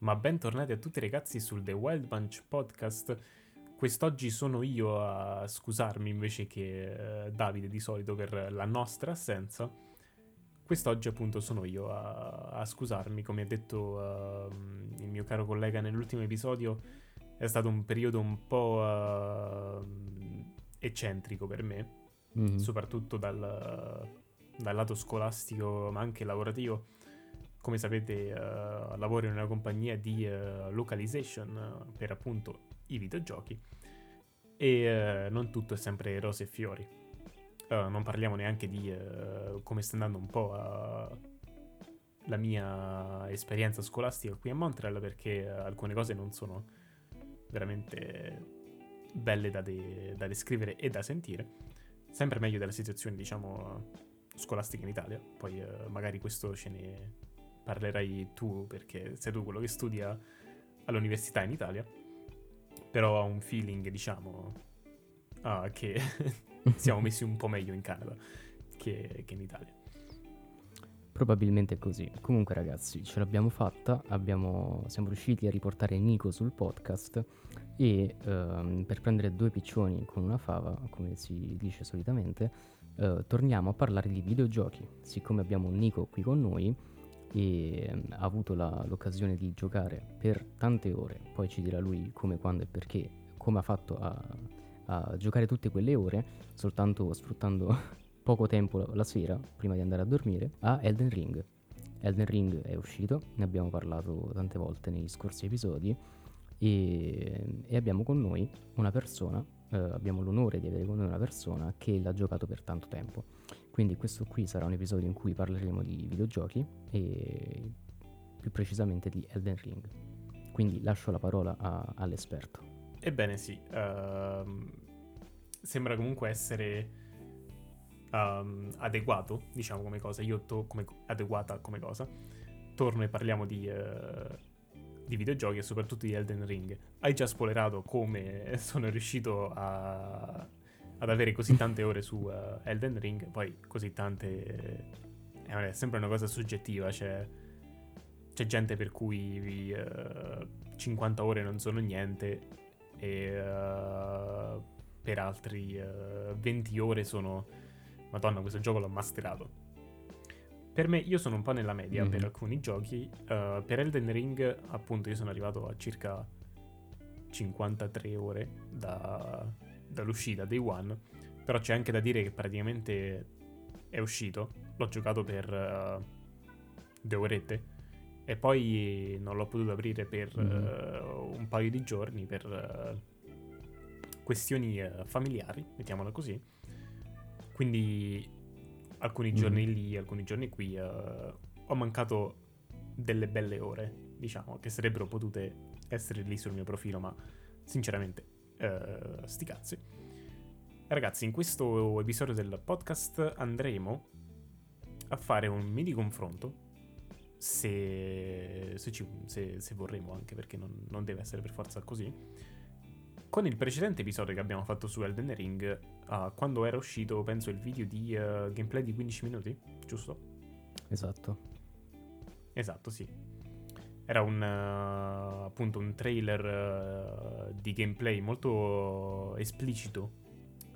ma bentornati a tutti ragazzi sul The Wild Bunch Podcast. Quest'oggi sono io a scusarmi invece che eh, Davide di solito per la nostra assenza. Quest'oggi appunto sono io a, a scusarmi, come ha detto uh, il mio caro collega nell'ultimo episodio, è stato un periodo un po' uh, eccentrico per me, mm-hmm. soprattutto dal, dal lato scolastico ma anche lavorativo come sapete uh, lavoro in una compagnia di uh, localization uh, per appunto i videogiochi e non tutto è sempre rose e fiori. non parliamo neanche di come sta andando un po' la mia esperienza scolastica qui a Montreal perché alcune cose non sono veramente belle da, de- da descrivere e da sentire. Sempre meglio della situazione, diciamo, scolastica in Italia. Poi magari questo ce ne parlerai tu perché sei tu quello che studia all'università in Italia, però ho un feeling, diciamo, uh, che siamo messi un po' meglio in Canada che, che in Italia. Probabilmente è così. Comunque, ragazzi, ce l'abbiamo fatta. Abbiamo, siamo riusciti a riportare Nico sul podcast. E um, per prendere due piccioni con una fava, come si dice solitamente, uh, torniamo a parlare di videogiochi. Siccome abbiamo Nico qui con noi, e ehm, ha avuto la, l'occasione di giocare per tante ore, poi ci dirà lui come, quando e perché, come ha fatto a, a giocare tutte quelle ore, soltanto sfruttando poco tempo la, sera prima di andare a dormire, a Elden Ring. Elden Ring è uscito, ne abbiamo parlato tante volte negli scorsi episodi e, e abbiamo con noi una persona, eh, abbiamo l'onore di avere con noi una persona che l'ha giocato per tanto tempo. Quindi questo qui sarà un episodio in cui parleremo di videogiochi e più precisamente di Elden Ring. Quindi lascio la parola a, all'esperto. Ebbene sì, uh, sembra comunque essere um, adeguato, diciamo come cosa, io to- come, adeguata come cosa. Torno e parliamo di, uh, di videogiochi e soprattutto di Elden Ring. Hai già spoilerato come sono riuscito a ad avere così tante ore su uh, Elden Ring, poi così tante... Eh, è sempre una cosa soggettiva, cioè... C'è gente per cui uh, eh, 50 ore non sono niente e uh, per altri 20 ore sono... Madonna, questo gioco l'ho masterato. Per me, io sono un po' nella media mm-hmm. per alcuni giochi. per Elden Ring, appunto, io sono arrivato a circa 53 ore da, dall'uscita Day One, però c'è anche da dire che praticamente è uscito, l'ho giocato per uh, due orette e poi non l'ho potuto aprire per mm. uh, un paio di giorni per uh, questioni familiari, mettiamola così. Quindi alcuni giorni mm. lì, alcuni giorni qui ho mancato delle belle ore, diciamo, che sarebbero potute essere lì sul mio profilo, ma sinceramente Uh, sti cazzi. Ragazzi, in questo episodio del podcast andremo a fare un mini confronto. Se, se, ci, se, se vorremmo, anche perché non, non, deve essere per forza così. Con il precedente episodio che abbiamo fatto su Elden Ring, uh, quando era uscito, penso, il video di uh, gameplay di 15 minuti, giusto? Esatto. Esatto, sì era un, uh, appunto un trailer uh, di gameplay molto esplicito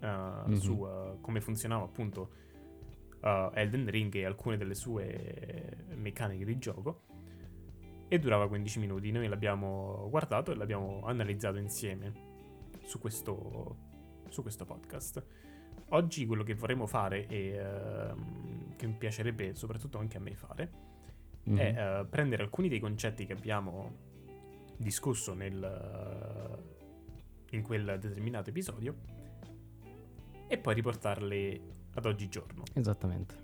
mm-hmm. su come funzionava appunto Elden Ring e alcune delle sue meccaniche di gioco e durava 15 minuti. Noi l'abbiamo guardato e l'abbiamo analizzato insieme su questo, su questo podcast. Oggi quello che vorremmo fare e ehm, che mi piacerebbe soprattutto anche a me fare mm-hmm. è uh, prendere alcuni dei concetti che abbiamo discusso nel, in quel determinato episodio e poi riportarli ad oggigiorno. Esattamente.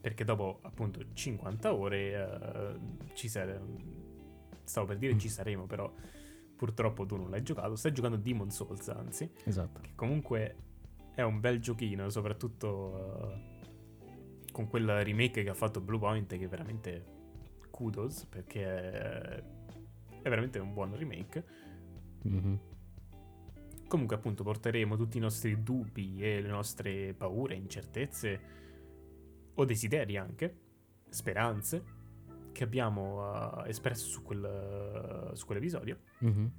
Perché dopo appunto 50 ore uh, ci saremo. Stavo per dire mm. ci saremo, però purtroppo tu non l'hai giocato. Stai giocando Demon Souls, anzi. Esatto. Che comunque è un bel giochino, soprattutto uh, con quel remake che ha fatto Blue Point, che veramente kudos perché è, veramente un buon remake. Mm-hmm. Comunque appunto porteremo tutti i nostri dubbi e le nostre paure, incertezze o desideri anche, speranze, che abbiamo uh, espresso su, quel, uh, su quell'episodio Mhm.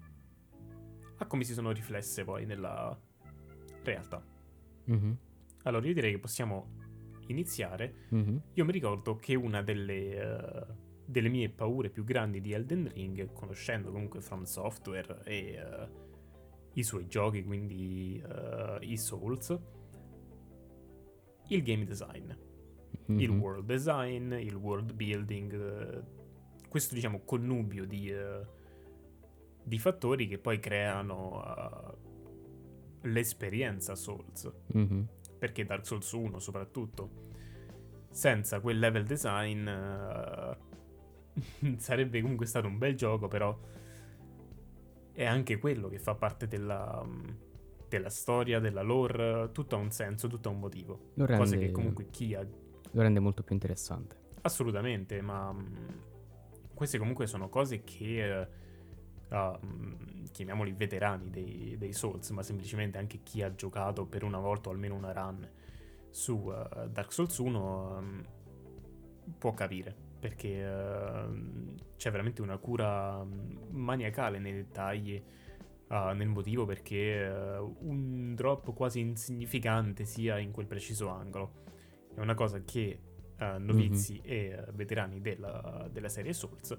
a come si sono riflesse poi nella realtà. Mhm. Allora io direi che possiamo iniziare. Mhm. Io mi ricordo che una delle, uh, delle mie paure più grandi di Elden Ring, conoscendo comunque From Software e uh, i suoi giochi, quindi uh, i Souls, il game design, il Mhm. world design, il world building, questo diciamo connubio di, di fattori che poi creano eh, l'esperienza Souls. Mhm. Perché Dark Souls 1 soprattutto, senza quel level design eh, sarebbe comunque stato un bel gioco, però è anche quello che fa parte della, mm, della storia, della lore, tutto ha un senso, tutto ha un motivo. Lo Cose rende, che comunque chi ha lo rende molto più interessante. Assolutamente, ma mm, queste comunque sono cose che, mm, chiamiamoli veterani dei, dei Souls, ma semplicemente anche chi ha giocato per una volta o almeno una run su eh, Dark Souls 1 mm, può capire, perché eh, c'è veramente una cura mm, maniacale nei dettagli, ah, nel motivo perché eh, un drop quasi insignificante sia in quel preciso angolo. È una cosa che eh, novizi e eh, veterani della, della serie Souls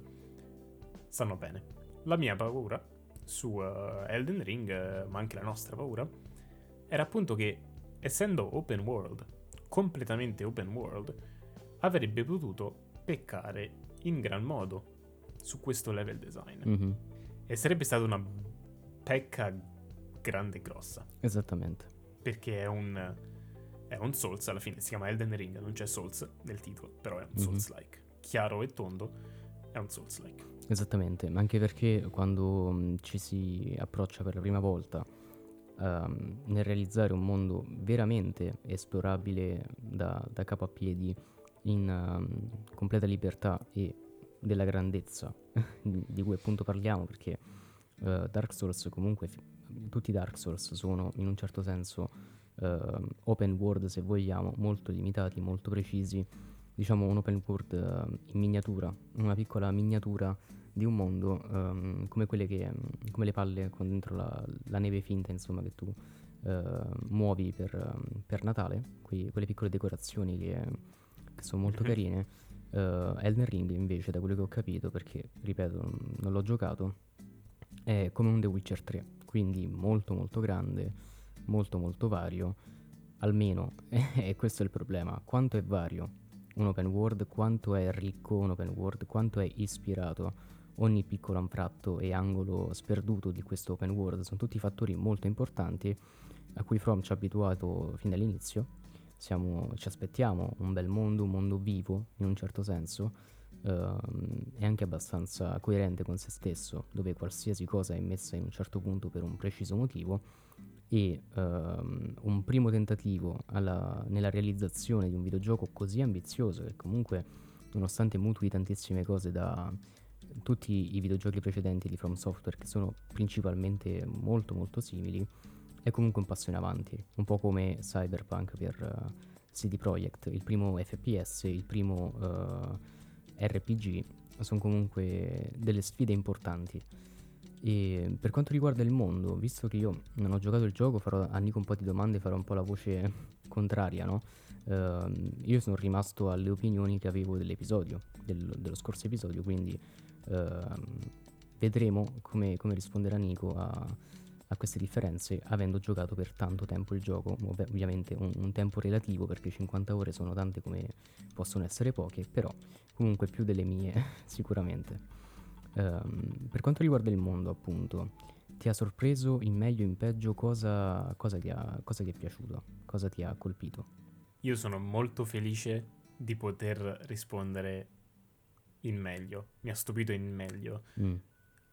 sanno bene. La mia paura su eh, Elden Ring, eh, ma anche la nostra paura, era appunto che essendo open world, completamente open world, avrebbe potuto peccare in gran modo su questo level design. Mhm. E sarebbe stata una pecca grande e grossa. Esattamente. Perché è un, è un Souls alla fine, si chiama Elden Ring, non c'è Souls nel titolo, però è un Mhm. Souls-like. Chiaro e tondo, è un Souls-like. Esattamente, ma anche perché quando mh, ci si approccia per la prima volta ehm, nel realizzare un mondo veramente esplorabile da, da capo a piedi in ehm, completa libertà e della grandezza di, cui appunto parliamo, perché eh, Dark Souls comunque, tutti i Dark Souls sono in un certo senso ehm, open world se vogliamo, molto limitati, molto precisi, diciamo un open world eh, in miniatura, una piccola miniatura di un mondo ehm, come quelle che mm, come le palle con dentro la, la neve finta insomma che tu eh, muovi per, ehm, per Natale quei- quelle piccole decorazioni che, che sono molto Mhm. carine Eh, Elden Ring invece da quello che ho capito perché ripeto non, non l'ho giocato è come un The Witcher 3 quindi molto molto grande molto molto vario almeno e questo è il problema quanto è vario un open world quanto è ricco un open world quanto è ispirato ogni piccolo anfratto e angolo sperduto di questo open world sono tutti fattori molto importanti a cui From ci ha abituato fin dall'inizio. Siamo- ci aspettiamo un bel mondo, un mondo vivo in un certo senso, ehm, e anche abbastanza coerente con se stesso, dove qualsiasi cosa è messa in un certo punto per un preciso motivo. E ehm, un primo tentativo alla- nella realizzazione di un videogioco così ambizioso che comunque, nonostante mutui tantissime cose da, tutti i videogiochi precedenti di From Software che sono principalmente molto molto simili è comunque un passo in avanti. Un po' come Cyberpunk per eh, CD Projekt. Il primo FPS il primo eh, RPG sono comunque delle sfide importanti. E per quanto riguarda il mondo visto che io non ho giocato il gioco farò a Nico un po' di domande farò un po' la voce contraria no? Ehm, io sono rimasto alle opinioni che avevo dell'episodio del- dello scorso episodio quindi vedremo come, come risponderà Nico a, a queste differenze avendo giocato per tanto tempo il gioco, Ov- ovviamente un, un tempo relativo perché 50 ore sono tante come possono essere poche, però comunque più delle mie sicuramente. Ehm, per quanto riguarda il mondo appunto, ti ha sorpreso in meglio o in peggio cosa, cosa ti ha, cosa ti è piaciuto, cosa ti ha colpito? Io sono molto felice di poter rispondere in meglio. Mi ha stupito in meglio. Mm,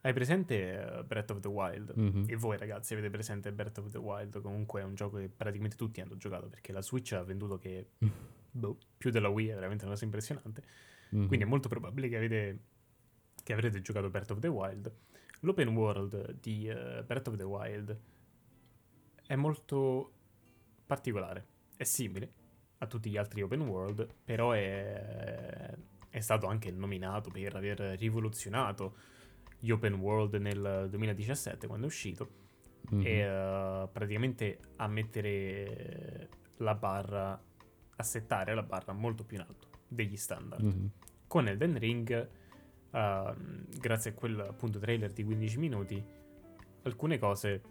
Hai presente eh, Breath of the Wild? mhm, E voi ragazzi avete presente Breath of the Wild? Comunque è un gioco che praticamente tutti hanno giocato perché la Switch ha venduto che boh, più della Wii, è veramente una cosa impressionante. mhm, Quindi è molto probabile che, avete, che avrete giocato Breath of the Wild. L'open world di eh, Breath of the Wild è molto particolare. È simile a tutti gli altri open world, però è, è stato anche nominato per aver rivoluzionato gli open world nel 2017 quando è uscito Mhm. e uh, praticamente a mettere la barra, a settare la barra molto più in alto degli standard. Mhm. Con Elden Ring, uh, grazie a quel appunto trailer di 15 minuti, alcune cose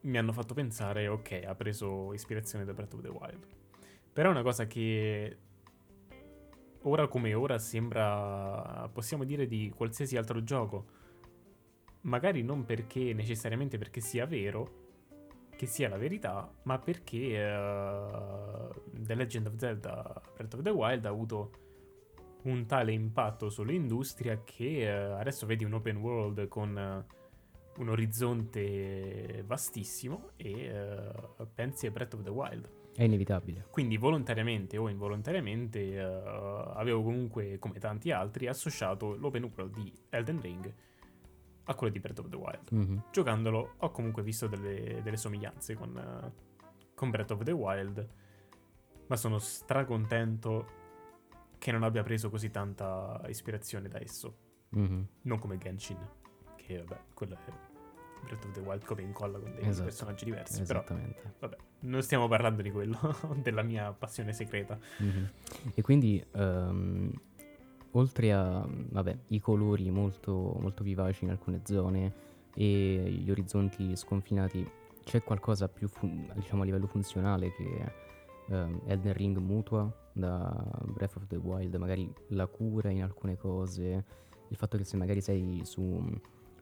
mi hanno fatto pensare, ok, ha preso ispirazione da Breath of the Wild. Però è una cosa che ora come ora sembra, possiamo dire, di qualsiasi altro gioco. Magari non perché necessariamente perché sia vero, che sia la verità, ma perché uh, The Legend of Zelda Breath of the Wild ha avuto un tale impatto sull'industria che uh, adesso vedi un open world con uh, un orizzonte vastissimo e pensi a Breath of the Wild. È inevitabile. Quindi volontariamente o involontariamente avevo comunque, come tanti altri, associato l'open world di Elden Ring a quello di Breath of the Wild. Mhm. Giocandolo ho comunque visto delle, delle somiglianze con, uh, con Breath of the Wild, ma sono stracontento che non abbia preso così tanta ispirazione da esso. Mhm. Non come Genshin, che vabbè, quello è Breath of the Wild copia e incolla con dei Esatto. personaggi diversi. Però Esattamente. vabbè, non stiamo parlando di quello, della mia passione segreta. Mhm. E quindi, ehm, oltre a, vabbè, i colori molto, molto vivaci in alcune zone e gli orizzonti sconfinati, c'è qualcosa più, fun- diciamo, a livello funzionale che ehm, Elden Ring mutua da Breath of the Wild? Magari la cura in alcune cose, il fatto che se magari sei su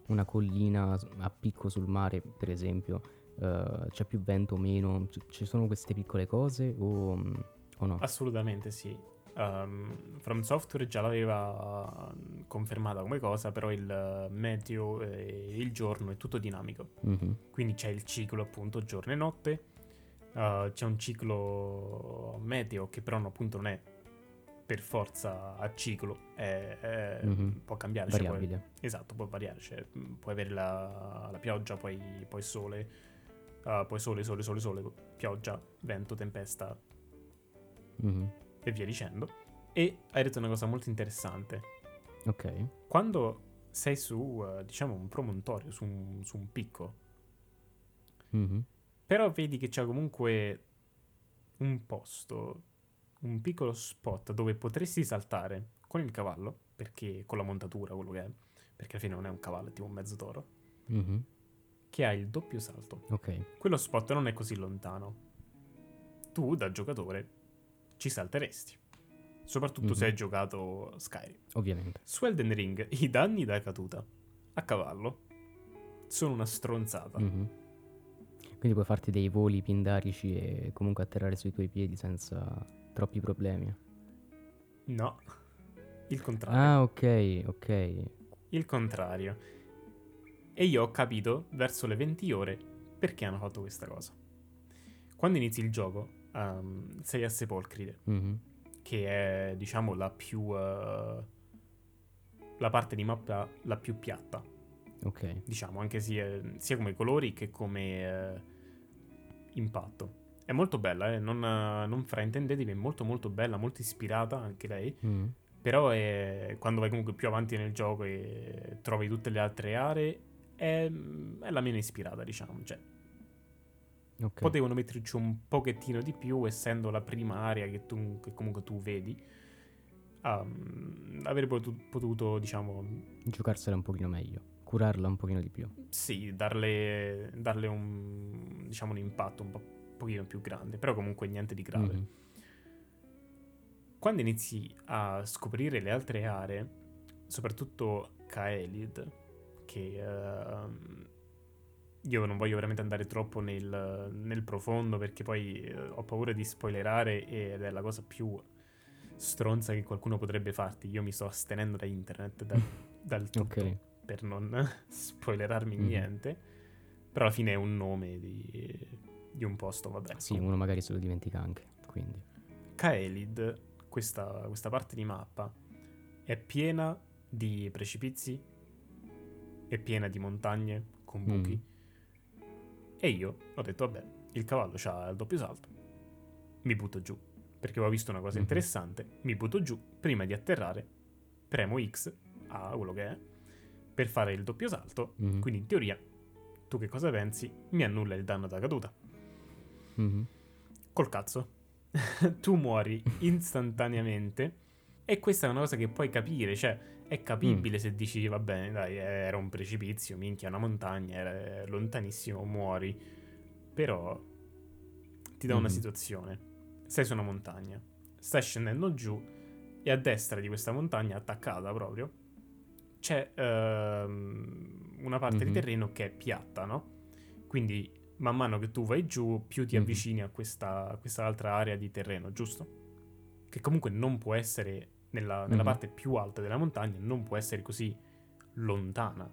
una collina a picco sul mare, per esempio, eh, c'è più vento o meno, C- ci sono queste piccole cose o, o no? Assolutamente sì. Um, From Software già l'aveva uh, confermata come cosa, però il uh, meteo e il giorno è tutto dinamico. Mhm. Quindi c'è il ciclo appunto giorno e notte, uh, c'è un ciclo meteo che però appunto non è per forza a ciclo, è- è- Mhm. può cambiare. cioè, Variabile. esatto, può variare, cioè, puoi avere la, la pioggia, poi, poi sole, uh, poi sole, sole, sole, sole, pioggia, vento, tempesta Mhm. e via dicendo. E hai detto una cosa molto interessante. Ok. Quando sei su, eh, diciamo, un promontorio, su un, su un picco, Mhm. però vedi che c'è comunque un posto, un piccolo spot dove potresti saltare con il cavallo, perché con la montatura, quello che è, perché alla fine non è un cavallo, è tipo un mezzo toro, Mhm. che ha il doppio salto. Ok. Quello spot non è così lontano. Tu, da giocatore, ci salteresti. Soprattutto se Mhm. hai giocato Skyrim. Ovviamente. Su Elden Ring i danni da caduta a cavallo sono una stronzata. Mhm. Quindi puoi farti dei voli pindarici e comunque atterrare sui tuoi piedi senza troppi problemi. No, il contrario. Ah, ok, ok. Il contrario. E io ho capito verso le 20 ore perché hanno fatto questa cosa. Quando inizi il gioco, ehm, sei a Sepolcride, Mhm. che è diciamo la più. eh, la parte di mappa la più piatta. Ok. diciamo, anche sia, sia come colori che come eh, impatto. È molto bella, eh, non, non fraintendetevi, è molto molto bella, molto ispirata anche lei, Mhm. però è- quando vai comunque più avanti nel gioco e trovi tutte le altre aree, è, è la meno ispirata, diciamo. Cioè, Ok. potevano metterci un pochettino di più, essendo la prima area che, tu, che comunque tu vedi. Um, avrei potu- potuto, diciamo, Giocarsela un pochino meglio. Curarla un pochino di più. Sì, darle, darle un, diciamo, un impatto un po' pochino più grande, però comunque niente di grave. Mhm. Quando inizi a scoprire le altre aree, soprattutto Kaelid, che ehm, io non voglio veramente andare troppo nel, nel profondo perché poi eh, ho paura di spoilerare ed è la cosa più stronza che qualcuno potrebbe farti. Io mi sto astenendo da internet, dal, dal tutto, Ok. per non spoilerarmi Mhm. niente. Però alla fine è un nome di, di un posto, vabbè. Sì, uno magari se lo dimentica anche. Quindi. Kaelid, questa, questa parte di mappa, è piena di precipizi, è piena di montagne con buchi. E io ho detto, vabbè, il cavallo ha il doppio salto, mi butto giù. perché ho visto una cosa Mhm. interessante, mi butto giù, prima di atterrare, premo X a quello che è, per fare il doppio salto, Mhm. quindi in teoria, tu che cosa pensi? Mi annulla il danno da caduta. Mhm. Col cazzo. tu muori istantaneamente e questa è una cosa che puoi capire, cioè è capibile se dici va bene, dai, era un precipizio, minchia, una montagna, era lontanissimo, muori. Però ti dà una Mhm. situazione. Sei su una montagna, stai scendendo giù e a destra di questa montagna, attaccata proprio, c'è ehm, una parte di Mhm. terreno che è piatta, no? Quindi man mano che tu vai giù, più ti Mhm. avvicini a questa, a questa altra area di terreno, giusto? Che comunque non può essere nella, nella Mhm. parte più alta della montagna, non può essere così lontana,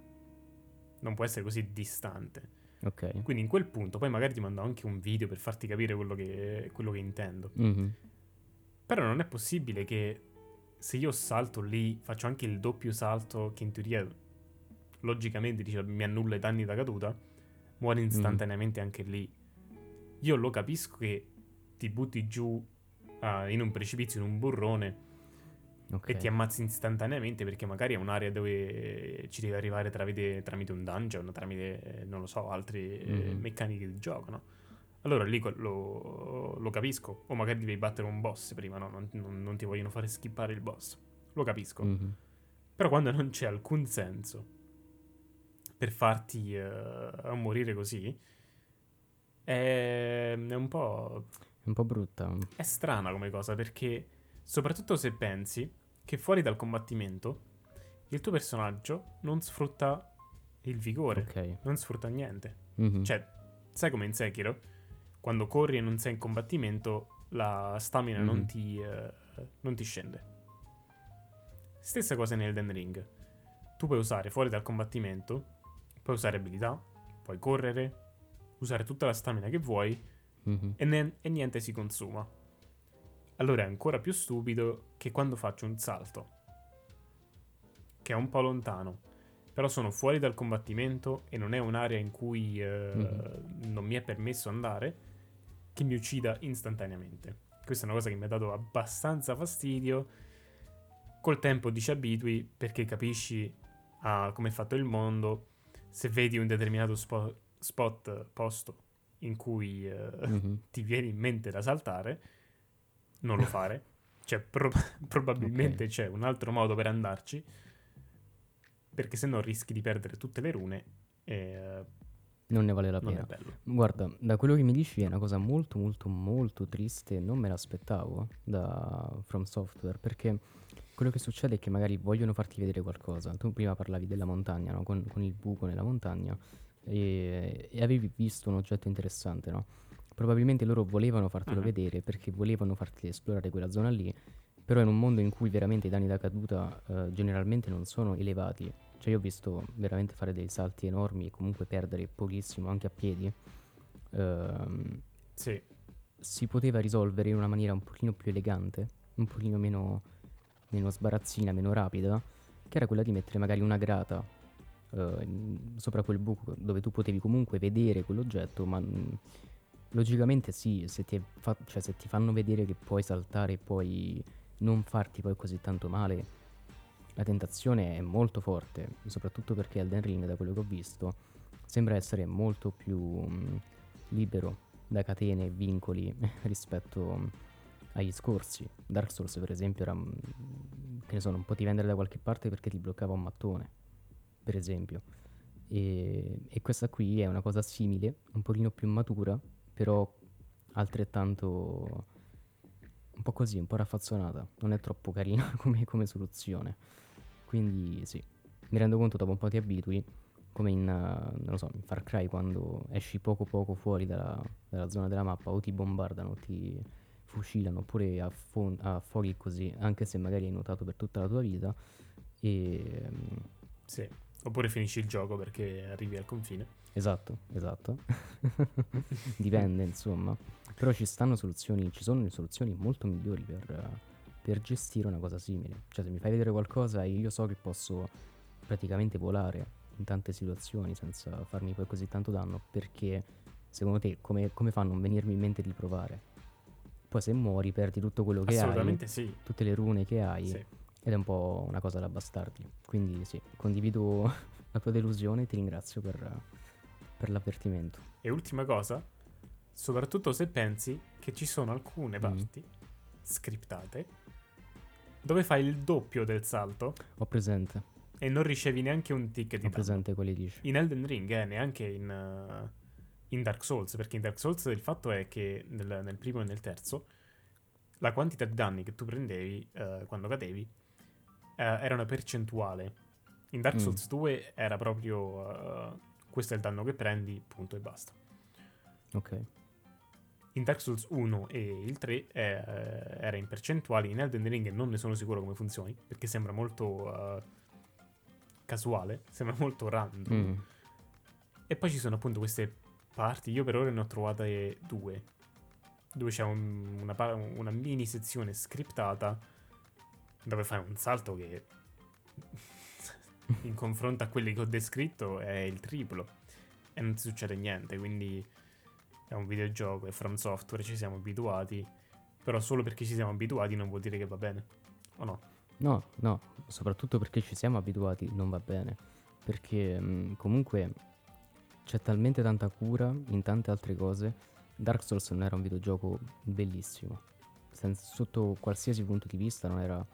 non può essere così distante. Ok. Quindi in quel punto, poi magari ti mando anche un video per farti capire quello che, quello che intendo. Mhm. Però non è possibile che se io salto lì, faccio anche il doppio salto, che in teoria logicamente dice, mi annulla i danni da caduta, muori istantaneamente anche lì. Io lo capisco che ti butti giù ah, in un precipizio, in un burrone, Ok. e ti ammazzi istantaneamente perché magari è un'area dove ci devi arrivare tramite, tramite un dungeon, tramite, eh, non lo so, altre eh, Mhm. meccaniche di gioco, no? Allora lì lo, lo capisco. O magari devi battere un boss prima, no? Non, non- non ti vogliono fare skippare il boss. Lo capisco. Mhm. Però quando non c'è alcun senso per farti eh, morire così, è, è un po'... È un po' brutta. È strana come cosa perché, soprattutto se pensi che fuori dal combattimento il tuo personaggio non sfrutta il vigore, Ok. non sfrutta niente. Mhm. Cioè, sai come in Sekiro? Quando corri e non sei in combattimento, la stamina non, Mhm. ti, eh, non ti scende. Stessa cosa in Elden Ring. Tu puoi usare fuori dal combattimento, puoi usare abilità, puoi correre, usare tutta la stamina che vuoi Mhm. e, ne- e niente si consuma. Allora è ancora più stupido che quando faccio un salto, che è un po' lontano, però sono fuori dal combattimento e non è un'area in cui eh, Mhm. non mi è permesso andare, che mi uccida istantaneamente. Questa è una cosa che mi ha dato abbastanza fastidio. Col tempo ti ci abitui perché capisci a come è fatto il mondo. Se vedi un determinato spo- spot, posto in cui eh, Mhm. ti viene in mente da saltare, non lo fare. Cioè, pro- probabilmente Ok. c'è un altro modo per andarci, perché se no rischi di perdere tutte le rune e eh, Non ne vale la pena. Guarda, da quello che mi dici è una cosa molto molto molto triste, non me l'aspettavo da From Software, perché quello che succede è che magari vogliono farti vedere qualcosa. Tu prima parlavi della montagna, no? con, con il buco nella montagna, e, e avevi visto un oggetto interessante, no? Probabilmente loro volevano fartelo Mhm. vedere perché volevano farti esplorare quella zona lì, però in un mondo in cui veramente i danni da caduta eh, generalmente non sono elevati, cioè io ho visto veramente fare dei salti enormi e comunque perdere pochissimo anche a piedi, ehm, Sì, si poteva risolvere in una maniera un pochino più elegante, un pochino meno, meno sbarazzina, meno rapida, che era quella di mettere magari una grata eh, sopra quel buco dove tu potevi comunque vedere quell'oggetto, ma mh, logicamente sì, se ti, fa- cioè, se ti fanno vedere che puoi saltare e puoi non farti poi così tanto male, la tentazione è molto forte, soprattutto perché Elden Ring, da quello che ho visto, sembra essere molto più mh, libero da catene e vincoli rispetto mh, agli scorsi. Dark Souls, per esempio, era mh, che ne so, non potevi andare da qualche parte perché ti bloccava un mattone, per esempio. E, e questa qui è una cosa simile, un pochino più matura, però altrettanto un po' così, un po' raffazzonata. Non è troppo carina come, come soluzione. Quindi sì, mi rendo conto dopo un po' ti abitui, come in, non so, in Far Cry quando esci poco poco fuori dalla, dalla zona della mappa o ti bombardano, o ti fucilano oppure affon- affoghi così, anche se magari hai nuotato per tutta la tua vita. E, mm, sì. Oppure finisci il gioco perché arrivi al confine. esatto, esatto. Dipende, insomma. Però ci stanno soluzioni, ci sono soluzioni molto migliori per, per gestire una cosa simile. Cioè, se mi fai vedere qualcosa io so che posso praticamente volare in tante situazioni senza farmi poi così tanto danno, perché secondo te come, come fa a non venirmi in mente di provare? Poi se muori perdi tutto quello che hai, Assolutamente sì. tutte le rune che hai, sì. ed è un po' una cosa da bastardi. Quindi sì, condivido la tua delusione e ti ringrazio per, per l'avvertimento. E ultima cosa, soprattutto se pensi che ci sono alcune Mm. parti scriptate dove fai il doppio del salto Ho presente, e non ricevi neanche un tick di ho presente quelli dici. In Elden Ring, eh, neanche in, eh, in Dark Souls, perché in Dark Souls il fatto è che nel, nel primo e nel terzo la quantità di danni che tu prendevi eh, quando cadevi eh, era una percentuale. In Dark Mm. Souls 2 era proprio eh, questo è il danno che prendi, punto e basta. Ok. In Dark Souls 1 e il 3 eh, era in percentuali, in Elden Ring non ne sono sicuro come funzioni, perché sembra molto eh, casuale, sembra molto random. Mm. E poi ci sono appunto queste parti, io per ora ne ho trovate due, dove c'è un- una, una mini sezione scriptata dove fai un salto che in confronto a quelli che ho descritto è il triplo e non ti succede niente, quindi è un videogioco, è From Software, ci siamo abituati, però solo perché ci siamo abituati non vuol dire che va bene, o no? No, no, soprattutto perché ci siamo abituati non va bene. Perché mm, comunque c'è talmente tanta cura in tante altre cose. Dark Souls non era un videogioco bellissimo. Sen- sotto qualsiasi punto di vista non era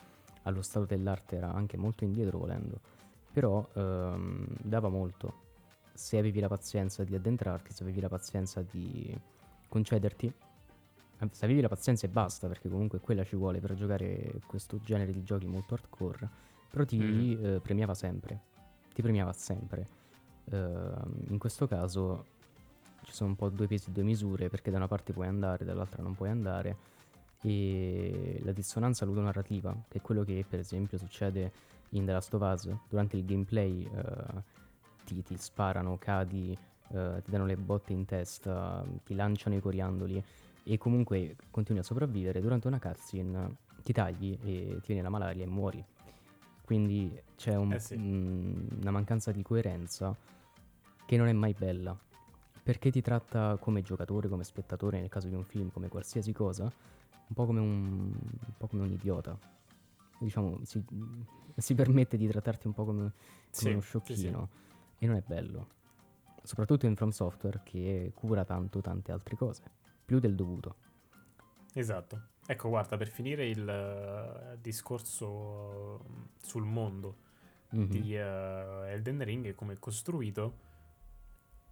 allo stato dell'arte, era anche molto indietro volendo. Però ehm, dava molto. Se avevi la pazienza di addentrarti, se avevi la pazienza di concederti, eh, se avevi la pazienza e basta, perché comunque quella ci vuole per giocare questo genere di giochi molto hardcore, però ti Mhm. eh, premiava sempre, ti premiava sempre. Ehm, in questo caso ci sono un po' due pesi e due misure, perché da una parte puoi andare, dall'altra non puoi andare, e la dissonanza ludonarrativa, che è quello che per esempio succede in The Last of Us, durante il gameplay eh, ti, ti sparano, cadi, eh, ti danno le botte in testa, ti lanciano i coriandoli e comunque continui a sopravvivere, durante una cutscene ti tagli e ti viene la malaria e muori. Quindi c'è un- Eh sì. mm, una mancanza di coerenza che non è mai bella. Perché ti tratta come giocatore, come spettatore, nel caso di un film, come qualsiasi cosa, un po' come un, un, po' come un idiota. Diciamo, si, si permette di trattarti un po' come, come Sì, uno sì, sì. sciocchino. E non è bello. Soprattutto in From Software che cura tanto tante altre cose. Più del dovuto. Esatto. Ecco, guarda, per finire il eh, discorso eh, sul mondo Mhm. di eh, Elden Ring e come è costruito,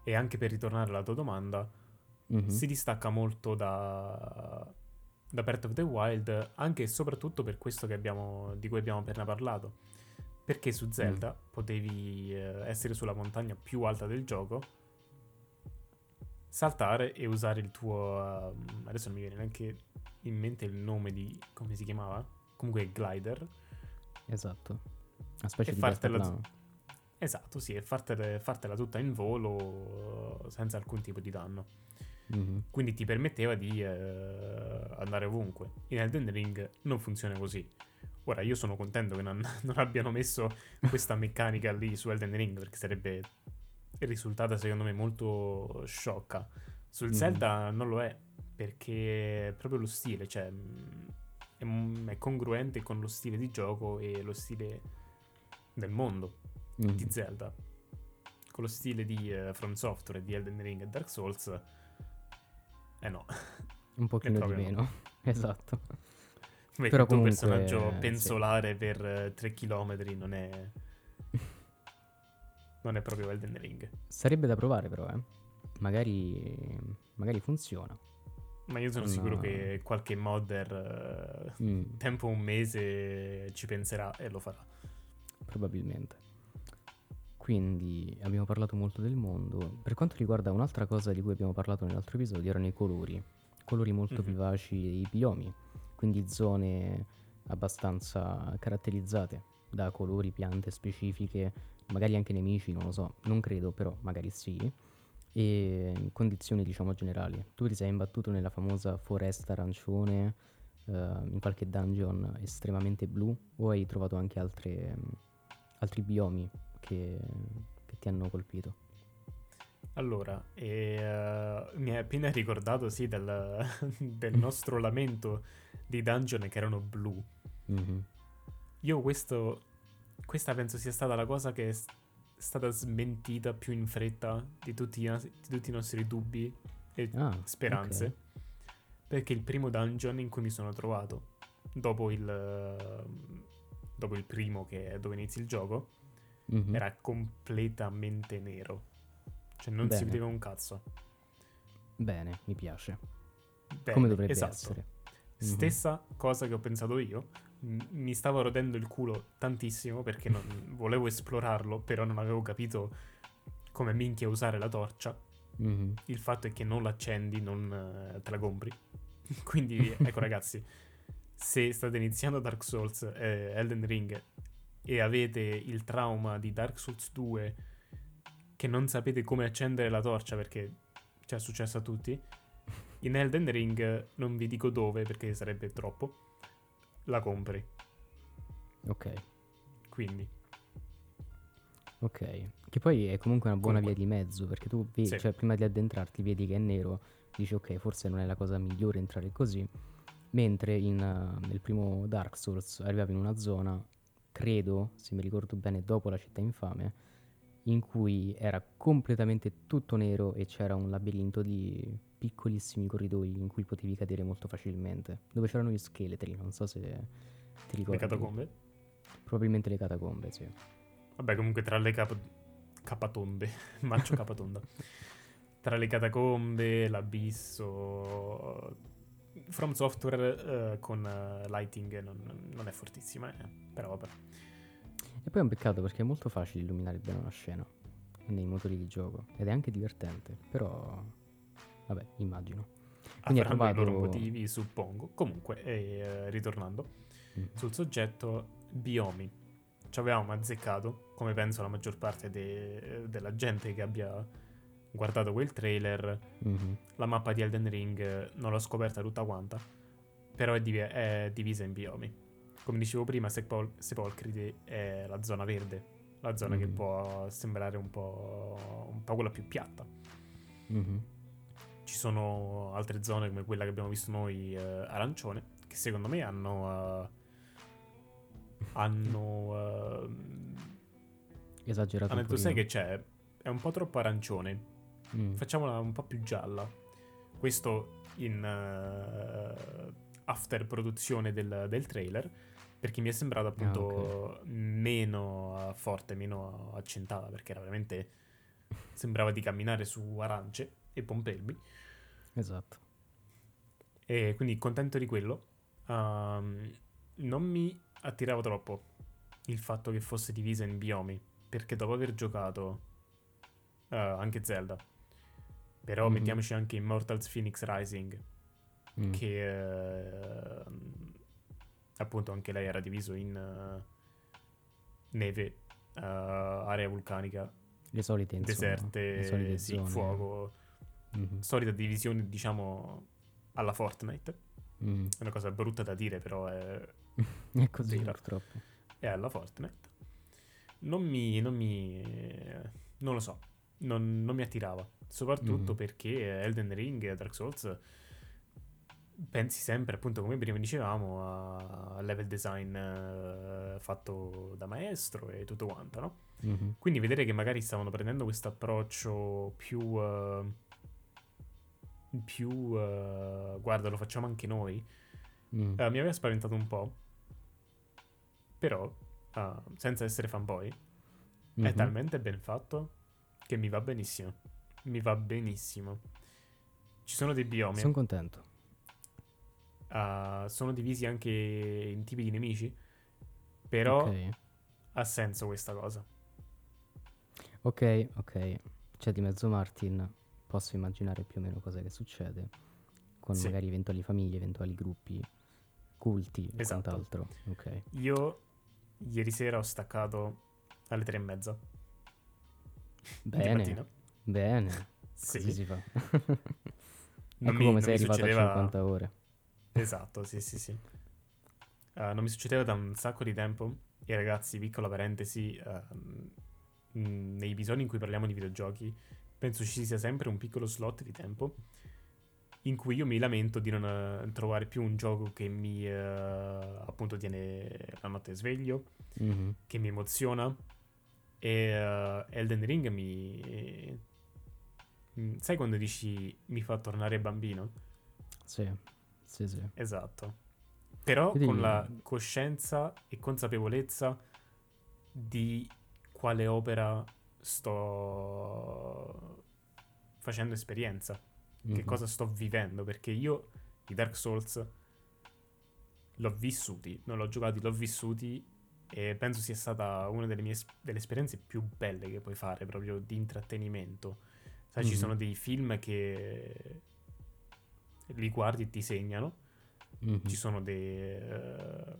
e anche per ritornare alla tua domanda, Mhm. si distacca molto da, da Breath of the Wild, anche e soprattutto per questo che abbiamo, di cui abbiamo appena parlato. Perché su Zelda potevi eh, essere sulla montagna più alta del gioco, saltare e usare il tuo... ehm, adesso non mi viene neanche in mente il nome di... come si chiamava? Comunque glider. Esatto. Una specie E di fartela deltaplano. Esatto, sì, e fartela, fartela tutta in volo senza alcun tipo di danno. Mhm. Quindi ti permetteva di eh, andare ovunque. In Elden Ring non funziona così. Ora, io sono contento che non, non abbiano messo questa meccanica lì su Elden Ring, perché sarebbe risultata secondo me molto sciocca. Sul Mhm. Zelda non lo è, perché è proprio lo stile, cioè mh, è, è congruente con lo stile di gioco e lo stile del mondo Mhm. di Zelda. Con lo stile di eh, From Software, di Elden Ring e Dark Souls, eh no. Un pochino di proprio no. meno. esatto. Vedi, Però comunque, personaggio sì. pensolare per 3 km non è. Non è proprio Elden Ring. Sarebbe da provare però, eh. Magari, magari funziona. Ma io sono No. sicuro che qualche modder, eh, Mm, tempo un mese, ci penserà e lo farà. probabilmente. Quindi abbiamo parlato molto del mondo. Per quanto riguarda un'altra cosa di cui abbiamo parlato nell'altro episodio erano i colori. Colori molto Mhm. vivaci e i biomi. Quindi zone abbastanza caratterizzate da colori, piante specifiche, magari anche nemici, non lo so, non credo, però magari sì. E condizioni diciamo generali. Tu ti sei imbattuto nella famosa foresta arancione, eh, in qualche dungeon estremamente blu, o hai trovato anche altre, altri biomi che, che ti hanno colpito? Allora, e, uh, mi hai appena ricordato, sì, del, del nostro lamento di dungeon che erano blu. Mm-hmm. Io questo, questa penso sia stata la cosa che è stata smentita più in fretta di tutti, i, di tutti i nostri dubbi e ah, speranze. Okay. Perché il primo dungeon in cui mi sono trovato, dopo il, dopo il primo che è dove inizi il gioco, mm-hmm. era completamente nero. Cioè non Bene. si vedeva un cazzo. Bene, mi piace. Bene, Come dovrebbe esatto. essere. Mm-hmm. Stessa cosa che ho pensato io. Mi stavo rodendo il culo tantissimo perché non volevo esplorarlo, però non avevo capito come minchia usare la torcia. Mm-hmm. Il fatto è che non l'accendi, non uh, te la compri. Quindi, ecco ragazzi, se state iniziando Dark Souls e eh, Elden Ring e avete il trauma di Dark Souls 2 che non sapete come accendere la torcia perché ci è successo a tutti, in Elden Ring non vi dico dove perché sarebbe troppo, la compri. Ok. Quindi. Ok, che poi è comunque una buona comunque. via di mezzo perché tu vedi, sì. cioè, prima di addentrarti vedi che è nero, dici ok, forse non è la cosa migliore entrare così, mentre in, uh, nel primo Dark Souls arrivavi in una zona, credo, se mi ricordo bene, dopo la città infame, in cui era completamente tutto nero e c'era un labirinto di piccolissimi corridoi in cui potevi cadere molto facilmente, dove c'erano gli scheletri, non so se ti ricordi. Le catacombe? Probabilmente le catacombe, sì. Vabbè, comunque tra le cap- capatombe, mancio capatonda. tra le catacombe, l'abisso... From Software uh, con uh, lighting non, non, è fortissima, eh, però vabbè. E poi è un peccato perché è molto facile illuminare bene una scena nei motori di gioco ed è anche divertente, però vabbè, immagino. Quindi Avranno trovato... i loro motivi, suppongo. Comunque, eh, ritornando mm. sul soggetto biomi. Ci avevamo azzeccato, come penso la maggior parte de- della gente che abbia guardato quel trailer, mm-hmm. la mappa di Elden Ring non l'ho scoperta tutta quanta, però è, div- è divisa in biomi come dicevo prima, Sepol- Sepolcride è la zona verde, la zona mm-hmm. che può sembrare un po', un po' quella più piatta. Mm-hmm. Ci sono altre zone come quella che abbiamo visto noi, uh, arancione, che secondo me hanno... Uh, hanno... Uh, Esagerato. Hanno detto, sai che c'è? È un po' troppo arancione. Mm. Facciamola un po' più gialla. Questo in uh, after produzione del, del trailer perché mi è sembrata appunto ah, okay. meno forte, meno accentata, perché era veramente sembrava di camminare su arance e pompelmi. Esatto. E quindi contento di quello. Um, non mi attirava troppo il fatto che fosse divisa in biomi, perché dopo aver giocato uh, anche Zelda, però mm-hmm. mettiamoci anche Immortals Phoenix Rising, mm. che uh, appunto anche lei era diviso in uh, neve, uh, area vulcanica, le solite insomma, deserte, le solite sì, fuoco, mm-hmm. solita divisione diciamo alla Fortnite. Mm. È una cosa brutta da dire, però è, è così vera. purtroppo. È alla Fortnite. Non mi, non mi, non lo so, non, non mi attirava, soprattutto mm. perché Elden Ring e Dark Souls pensi sempre, appunto, come prima dicevamo, a level design uh, fatto da maestro e tutto quanto, no? Mm-hmm. Quindi vedere che magari stavano prendendo questo approccio più... Uh, più... Uh, guarda, lo facciamo anche noi. Mm. mi aveva spaventato un po'. Però, senza essere fanboy, mm-hmm. è talmente ben fatto che mi va benissimo. Mi va benissimo. Ci sono dei biomi. Sono contento uh, sono divisi anche in tipi di nemici. Però okay. ha senso questa cosa. Ok, ok. C'è di mezzo Martin. Posso immaginare più o meno cosa che succede. Con sì. magari eventuali famiglie, eventuali gruppi, culti e esatto. quant'altro. Ok. Io ieri sera ho staccato alle tre e mezza. Bene. Bene. sì. Così si fa. ecco mi, come sei arrivato succedeva... a 50 ore. Esatto, sì, sì, sì. Uh, non mi succedeva da un sacco di tempo. E ragazzi, piccola parentesi, uh, nei episodi in cui parliamo di videogiochi, penso ci sia sempre un piccolo slot di tempo in cui io mi lamento di non eh, trovare più un gioco che mi eh, appunto tiene la notte sveglio, Mhm. che mi emoziona e Elden Ring mi... mm, Sai quando dici mi fa tornare bambino? Sì, sì, sì. Esatto. Però Vedi- con la coscienza e consapevolezza di quale opera sto facendo esperienza, che Mhm. cosa sto vivendo, perché io i Dark Souls l'ho vissuti, non l'ho giocati, l'ho vissuti e penso sia stata una delle mie delle esperienze più belle che puoi fare proprio di intrattenimento. Sai, ci Mhm. sono dei film che li guardi e ti segnano Mhm. ci sono dei, eh,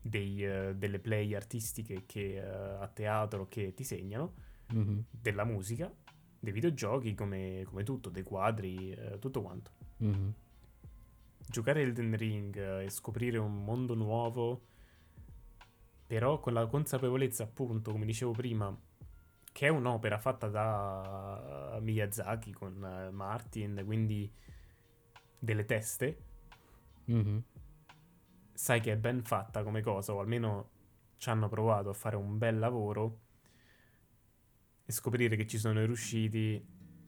dei, eh, delle play artistiche che, eh, a teatro che ti segnano, Mhm. della musica, dei videogiochi come, come tutto, dei quadri, eh, tutto quanto. Mhm. Giocare Elden Ring eh, e scoprire un mondo nuovo, però con la consapevolezza, appunto, come dicevo prima, che è un'opera fatta da Miyazaki con eh, Martin, quindi delle teste, Mhm. sai che è ben fatta come cosa, o almeno ci hanno provato a fare un bel lavoro e scoprire che ci sono riusciti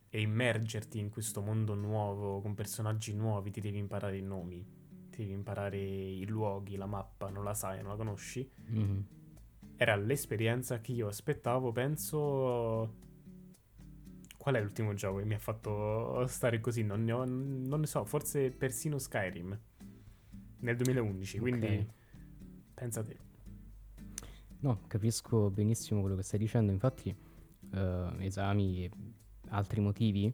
e immergerti in questo mondo nuovo con personaggi nuovi, ti devi imparare i nomi, ti devi imparare i luoghi, la mappa, non la sai, non la conosci. Mhm. Era l'esperienza che io aspettavo, penso... Qual è l'ultimo gioco che mi ha fatto stare così? Non ne, ho- non ne so, forse persino Skyrim nel 2011, quindi Ok. pensa te. No, capisco benissimo quello che stai dicendo, infatti eh, esami e altri motivi